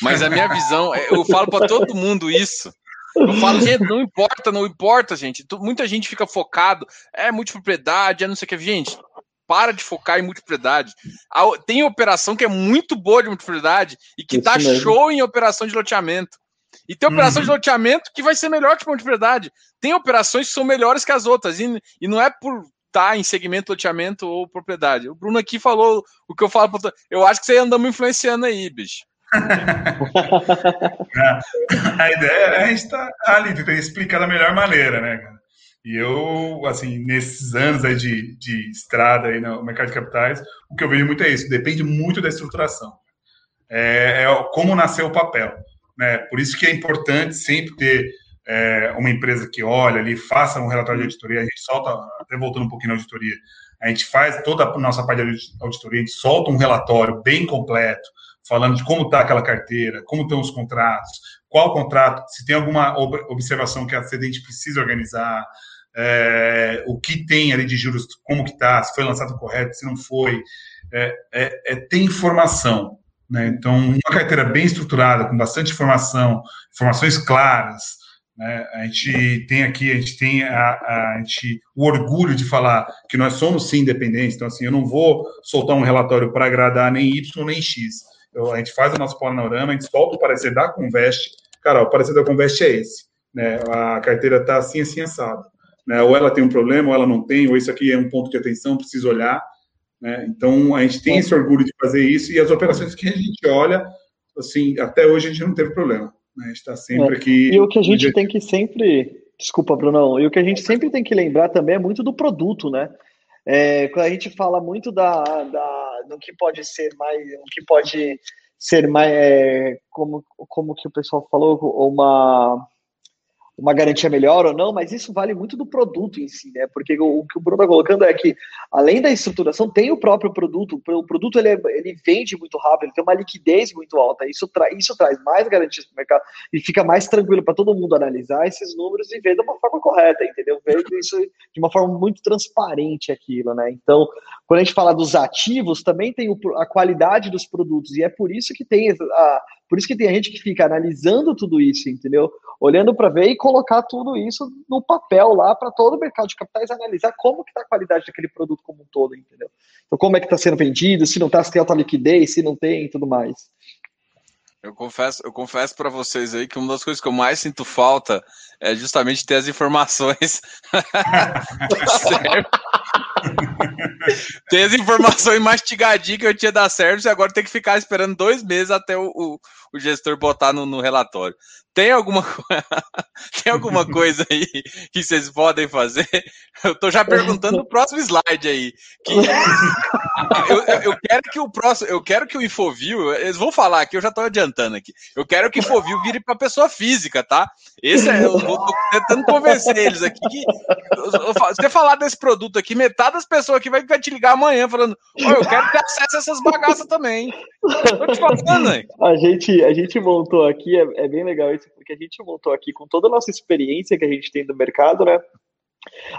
mas a minha visão, é, eu falo para todo mundo isso. Eu falo, gente, não importa, não importa, gente. Muita gente fica focado, é multipropriedade, é não sei o que. Gente, para de focar em multipropriedade. Tem operação que é muito boa de multipropriedade e que Isso tá mesmo. show em operação de loteamento. E tem operação uhum. de loteamento que vai ser melhor que ponto de verdade. Tem operações que são melhores que as outras. E, e não é por estar tá em segmento loteamento ou propriedade. O Bruno aqui falou o que eu falo. Eu acho que você anda me influenciando aí, bicho. a ideia é a gente estar tá ali, tentar explicar da melhor maneira, né, cara? E eu, assim, nesses anos aí de, de estrada aí no mercado de capitais, o que eu vejo muito é isso, depende muito da estruturação. É, é como nasceu o papel. Né? Por isso que é importante sempre ter é, uma empresa que olha ali, faça um relatório de auditoria, a gente solta, até voltando um pouquinho na auditoria, a gente faz toda a nossa parte de auditoria, a gente solta um relatório bem completo, falando de como está aquela carteira, como estão os contratos, qual contrato, se tem alguma observação que a cedente precisa organizar, é, o que tem ali de juros, como que está, se foi lançado correto, se não foi, é, é, é tem informação. Né? Então, uma carteira bem estruturada, com bastante informação, informações claras. Né? A gente tem aqui, a gente tem a, a, a gente, o orgulho de falar que nós somos sim independentes. Então, assim, eu não vou soltar um relatório para agradar nem Y nem X. Eu, a gente faz o nosso panorama, a gente solta o parecer da Convest. Cara, o parecer da Convest é esse. Né? A carteira está assim, assim, assado. Né? Ou ela tem um problema, ou ela não tem, ou isso aqui é um ponto de atenção, preciso olhar. Né? Então, a gente tem esse orgulho de fazer isso e as operações que a gente olha, assim, até hoje a gente não teve problema. Né? A gente está sempre é. aqui. E o que a gente tem que sempre. Desculpa, Brunão. E o que a gente sempre tem que lembrar também é muito do produto, né? É, quando a gente fala muito da, da, do que pode ser mais, o que pode ser mais, é, como, como que o pessoal falou, uma uma garantia melhor ou não, mas isso vale muito do produto em si, né? Porque o, o que o Bruno está colocando é que, além da estruturação, tem o próprio produto. O produto ele, é, ele vende muito rápido, ele tem uma liquidez muito alta. Isso, tra, isso traz mais garantias para o mercado e fica mais tranquilo para todo mundo analisar esses números e ver de uma forma correta, entendeu? Ver isso de uma forma muito transparente aquilo, né? Então, quando a gente fala dos ativos, também tem o, a qualidade dos produtos, e é por isso que tem a, Por isso que tem gente que fica analisando tudo isso, entendeu? Olhando para ver e colocar tudo isso no papel lá para todo o mercado de capitais analisar como que está a qualidade daquele produto como um todo, entendeu? Então, como é que está sendo vendido, se não está, se tem alta liquidez, se não tem e tudo mais. Eu confesso, eu confesso para vocês aí que uma das coisas que eu mais sinto falta é justamente ter as informações. ter as informações mastigadinhas que eu tinha da service e agora tem que ficar esperando dois meses até o, o, o gestor botar no, no relatório. Tem alguma, tem alguma coisa aí que vocês podem fazer? Eu estou já perguntando no próximo slide aí. Que eu, eu, quero que o próximo, eu quero que o Infoview, eles vão falar aqui, eu já estou adiantando aqui. Eu quero que o Infoview vire para pessoa física, tá? Esse é, eu estou tentando convencer eles aqui que você falar desse produto aqui, metade das pessoas aqui vai, vai te ligar amanhã falando, oh, eu quero ter acesso a essas bagaças também. Tô te falando, aí. A gente, a gente montou aqui, é, é bem legal isso, porque a gente montou aqui com toda a nossa experiência que a gente tem do mercado, né?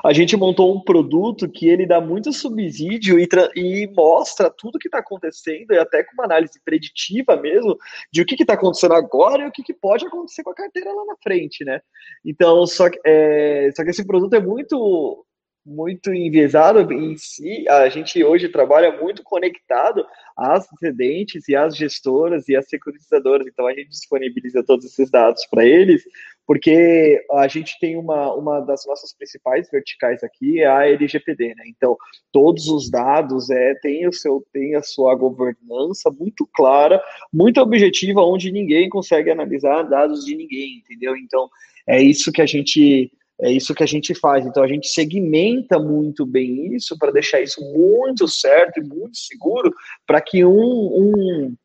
A gente montou um produto que ele dá muito subsídio e, e mostra tudo que está acontecendo, e até com uma análise preditiva mesmo, de o que está acontecendo agora e o que, que, pode acontecer com a carteira lá na frente, né? Então, só que, é, só que esse produto é muito muito enviesado em si, a gente hoje trabalha muito conectado às residentes e às gestoras e às securitizadoras, então a gente disponibiliza todos esses dados para eles, porque a gente tem uma, uma das nossas principais verticais aqui, é a LGPD, né? Então, todos os dados é, tem, o seu, tem a sua governança muito clara, muito objetiva, onde ninguém consegue analisar dados de ninguém, entendeu? Então, é isso que a gente é isso que a gente faz. Então a gente segmenta muito bem isso para deixar isso muito certo e muito seguro para que um, um,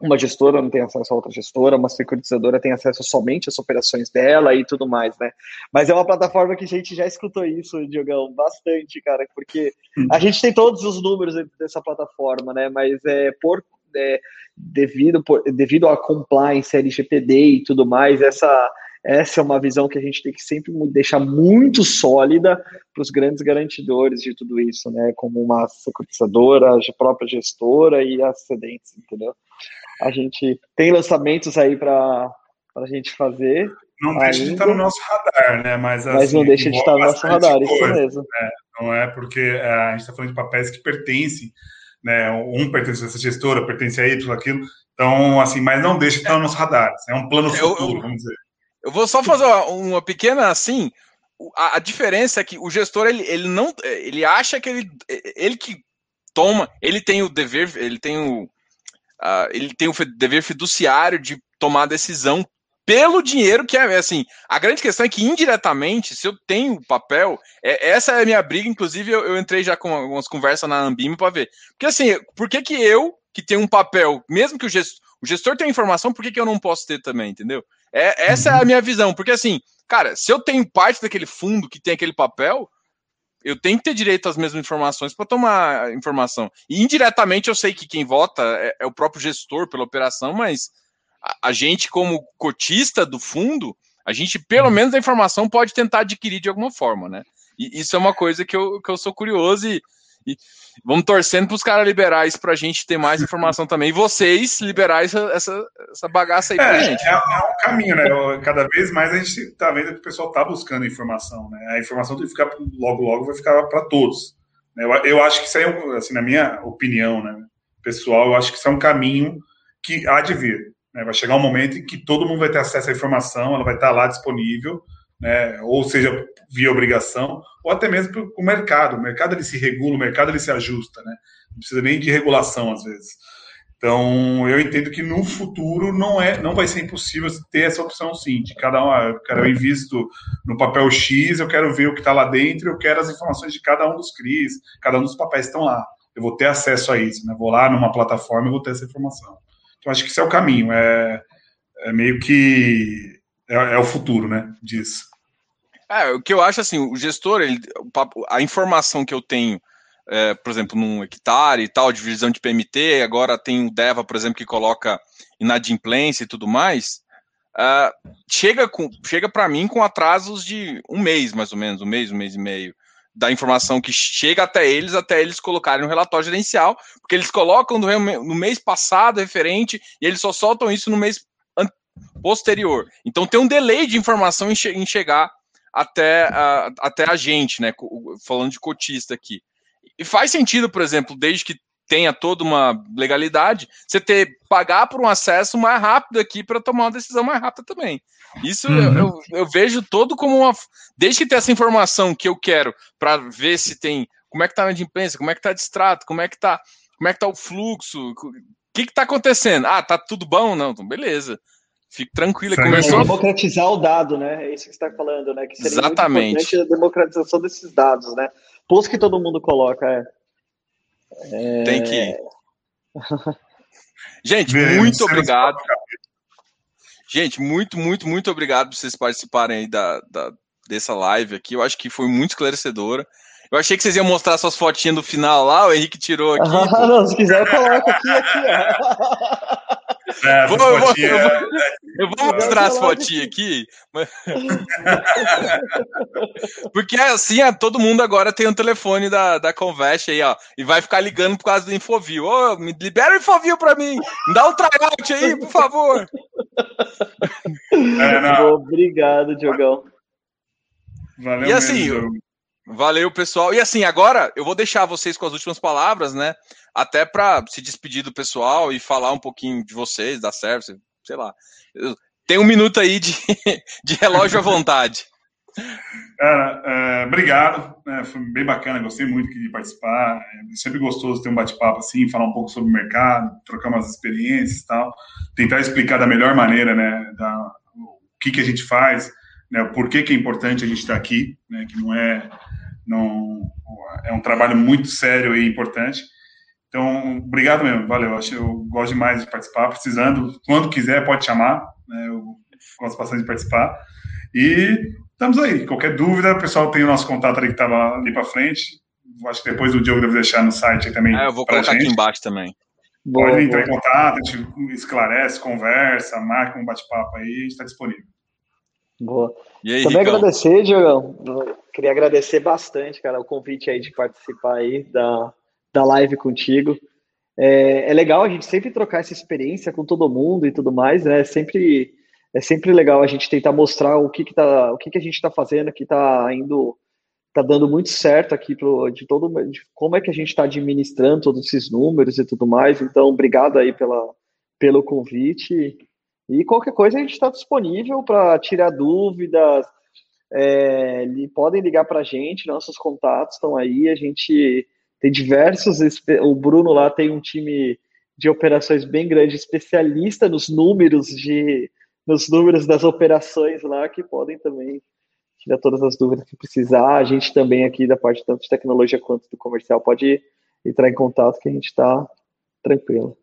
uma gestora não tenha acesso a outra gestora, uma securitizadora tenha acesso somente às operações dela e tudo mais, né? Mas é uma plataforma que a gente já escutou isso, Diogão, bastante, cara, porque a gente tem todos os números dessa plataforma, né? Mas é por é, devido, por, devido à compliance, LGPD e tudo mais, essa essa é uma visão que a gente tem que sempre deixar muito sólida para os grandes garantidores de tudo isso, né? Como uma securitizadora, a própria gestora e as cedentes, entendeu? A gente tem lançamentos aí para a gente fazer. Não deixa ainda, de estar no nosso radar, né? Mas, assim, mas não deixa de estar no nosso radar, coisa, isso mesmo. Né? Não é porque é, a gente está falando de papéis que pertencem, né? Um pertence a essa gestora, pertence a Y, aquilo. Então, assim, mas não deixa de estar no nosso radar. É um plano futuro, vamos dizer. Eu vou só fazer uma, uma pequena assim. A, a, diferença é que o gestor ele, ele não ele acha que ele ele que toma ele tem o dever ele tem o uh, ele tem o dever fiduciário de tomar decisão pelo dinheiro que é assim a grande questão é que indiretamente se eu tenho papel é, essa é a minha briga inclusive eu, eu entrei já com algumas conversas na Ambime para ver porque assim por que que eu que tenho um papel mesmo que o gestor o gestor tem informação por que, que eu não posso ter também entendeu é, essa é a minha visão, porque assim, cara, se eu tenho parte daquele fundo que tem aquele papel, eu tenho que ter direito às mesmas informações para tomar informação. E indiretamente eu sei que quem vota é, é o próprio gestor pela operação, mas a, a, gente, como cotista do fundo, a gente, pelo uhum. menos, a informação pode tentar adquirir de alguma forma, né? E isso é uma coisa que eu, que eu sou curioso e, e vamos torcendo para os caras liberar isso para a gente ter mais informação também. E vocês liberar essa, essa, essa bagaça aí para é, gente. É, é, um caminho, né? Cada vez mais a gente está vendo que o pessoal está buscando informação, né? A informação tem que ficar logo, logo vai ficar para todos. Eu, eu acho que isso aí, é assim, na minha opinião, né? Pessoal, eu acho que isso é um caminho que há de vir. Né? Vai chegar um momento em que todo mundo vai ter acesso à informação, ela vai estar lá disponível né? ou seja, via obrigação, ou até mesmo para o mercado. O mercado ele se regula, o mercado ele se ajusta, né? não precisa nem de regulação às vezes. Então, eu entendo que no futuro não é, não vai ser impossível ter essa opção sim, de cada um, ah, eu quero eu invisto no papel X, eu quero ver o que está lá dentro, eu quero as informações de cada um dos CRIs, cada um dos papéis estão lá. Eu vou ter acesso a isso, né? Vou lá numa plataforma e vou ter essa informação. Então, acho que esse é o caminho, é, é meio que é, é o futuro, né, disso. É, o que eu acho assim, o gestor, ele, a informação que eu tenho, é, por exemplo, num hectare e tal, divisão de PMT, agora tem o DEVA, por exemplo, que coloca inadimplência e tudo mais, uh, chega, chega para mim com atrasos de um mês, mais ou menos, um mês, um mês e meio, da informação que chega até eles, até eles colocarem no relatório gerencial, porque eles colocam no, no mês passado referente e eles só soltam isso no mês posterior. Então tem um delay de informação em, che em chegar até, uh, até a gente, né? Falando de cotista aqui. E faz sentido, por exemplo, desde que tenha toda uma legalidade, você ter pagar por um acesso mais rápido aqui para tomar uma decisão mais rápida também. Isso uhum. eu, eu, vejo todo como uma. Desde que tem essa informação que eu quero para ver se tem. Como é que tá a inadimplência, como é que tá distrato, como é que tá, como é que tá o fluxo, o que que tá acontecendo? Ah, tá tudo bom? Não, então beleza. Fique tranquilo. Sim, começou... É democratizar o dado, né? É isso que você está falando, né? Que seria Exatamente. a democratização desses dados, né? Posto que todo mundo coloca, é. é... Tem que. Gente, muito obrigado. Gente, muito, muito, muito obrigado por vocês participarem aí da, da, dessa live aqui. Eu acho que foi muito esclarecedora. Eu achei que vocês iam mostrar suas fotinhas do final lá, o Henrique tirou aqui. Ah, não, se quiser, coloca aqui, aqui, ó. É, vou, eu, vou, eu, vou, eu, vou, mostrar as fotinhas aqui. Porque assim, todo mundo agora tem um telefone da, da Convest aí, ó. E vai ficar ligando por causa do Infoview. Ô, me libera o Infoview pra mim. Me dá um tryout aí, por favor. É, Obrigado, Diogão. Valeu e assim, mesmo. Valeu, pessoal. E assim, agora eu vou deixar vocês com as últimas palavras, né? Até para se despedir do pessoal e falar um pouquinho de vocês, da service, sei lá. Tem um minuto aí de, de relógio à vontade. é, obrigado, é, foi bem bacana, gostei muito de participar. É sempre gostoso ter um bate-papo assim, falar um pouco sobre o mercado, trocar umas experiências e tal, tentar explicar da melhor maneira, né, da, o que, que a gente faz, né, por que, que é importante a gente estar aqui, né, que não é não, é um trabalho muito sério e importante. Então, obrigado mesmo, valeu. Acho, eu gosto demais de participar. Precisando, quando quiser, pode chamar. Né, eu gosto bastante de participar. E estamos aí. Qualquer dúvida, o pessoal tem o nosso contato ali que estava ali para frente. Acho que depois do Diogo deve deixar no site também. É, eu vou colocar gente. aqui embaixo também. Pode boa, entrar boa. em contato, a gente esclarece, conversa, marca um bate-papo aí, a gente está disponível. Boa. Aí, Também Ricão? agradecer, Diogão. Queria agradecer bastante, cara, o convite aí de participar aí da, da live contigo. É, é, legal a gente sempre trocar essa experiência com todo mundo e tudo mais, né? É sempre, é sempre legal a gente tentar mostrar o que, que, tá, o que, que a gente está fazendo, que está indo, tá dando muito certo aqui pro, de todo, de como é que a gente está administrando todos esses números e tudo mais. Então, obrigado aí pela, pelo convite. E qualquer coisa a gente está disponível para tirar dúvidas. É, podem ligar para a gente, nossos contatos estão aí. A gente tem diversos. O Bruno lá tem um time de operações bem grande, especialista nos números de nos números das operações lá, que podem também tirar todas as dúvidas que precisar. A gente também aqui da parte tanto de tecnologia quanto do comercial pode entrar em contato que a gente está tranquilo.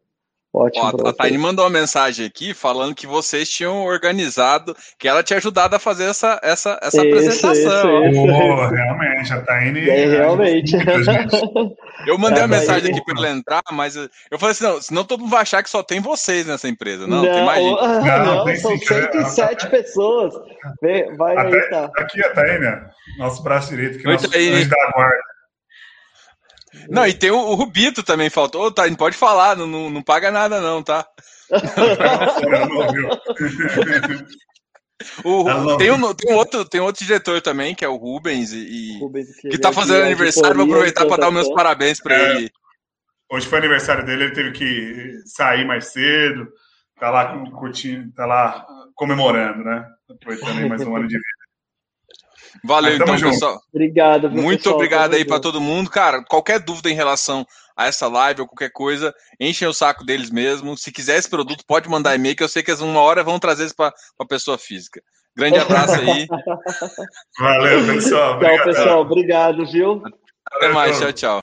Ótimo. Ó, a Taine mandou uma mensagem aqui falando que vocês tinham organizado, que ela tinha ajudado a fazer essa, essa, essa isso, apresentação. Isso, isso. Oh, realmente, a Taine. É, realmente. Eu mandei a uma mensagem aqui para ela entrar, mas eu falei assim: não, senão todo mundo vai achar que só tem vocês nessa empresa. Não, não tem mais gente. Não, não são 107 tá... pessoas. Vai aí, tá. Aqui a Taine, nosso braço direito, que é nosso da guarda. Não, e tem o, o Rubito também faltou, tá? Não pode falar, não, não, não paga nada, não, tá? o, tem, um, tem, um outro, tem outro diretor também, que é o Rubens, e, Rubens, que, que tá fazendo aniversário. Vou aproveitar para dar os meus parabéns para é, ele. Hoje foi aniversário dele, ele teve que sair mais cedo, tá lá curtindo, tá lá comemorando, né? Aproveitando aí mais um ano de vida. Valeu, então, junto. pessoal. Obrigado. Muito pessoal, obrigado aí para todo mundo. Cara, qualquer dúvida em relação a essa live ou qualquer coisa, enchem o saco deles mesmo. Se quiser esse produto, pode mandar e-mail, que eu sei que eles uma hora vão trazer isso para a pessoa física. Grande abraço aí. Valeu, pessoal. Tchau, pessoal. Obrigado, viu? Até mais. Tchau, tchau.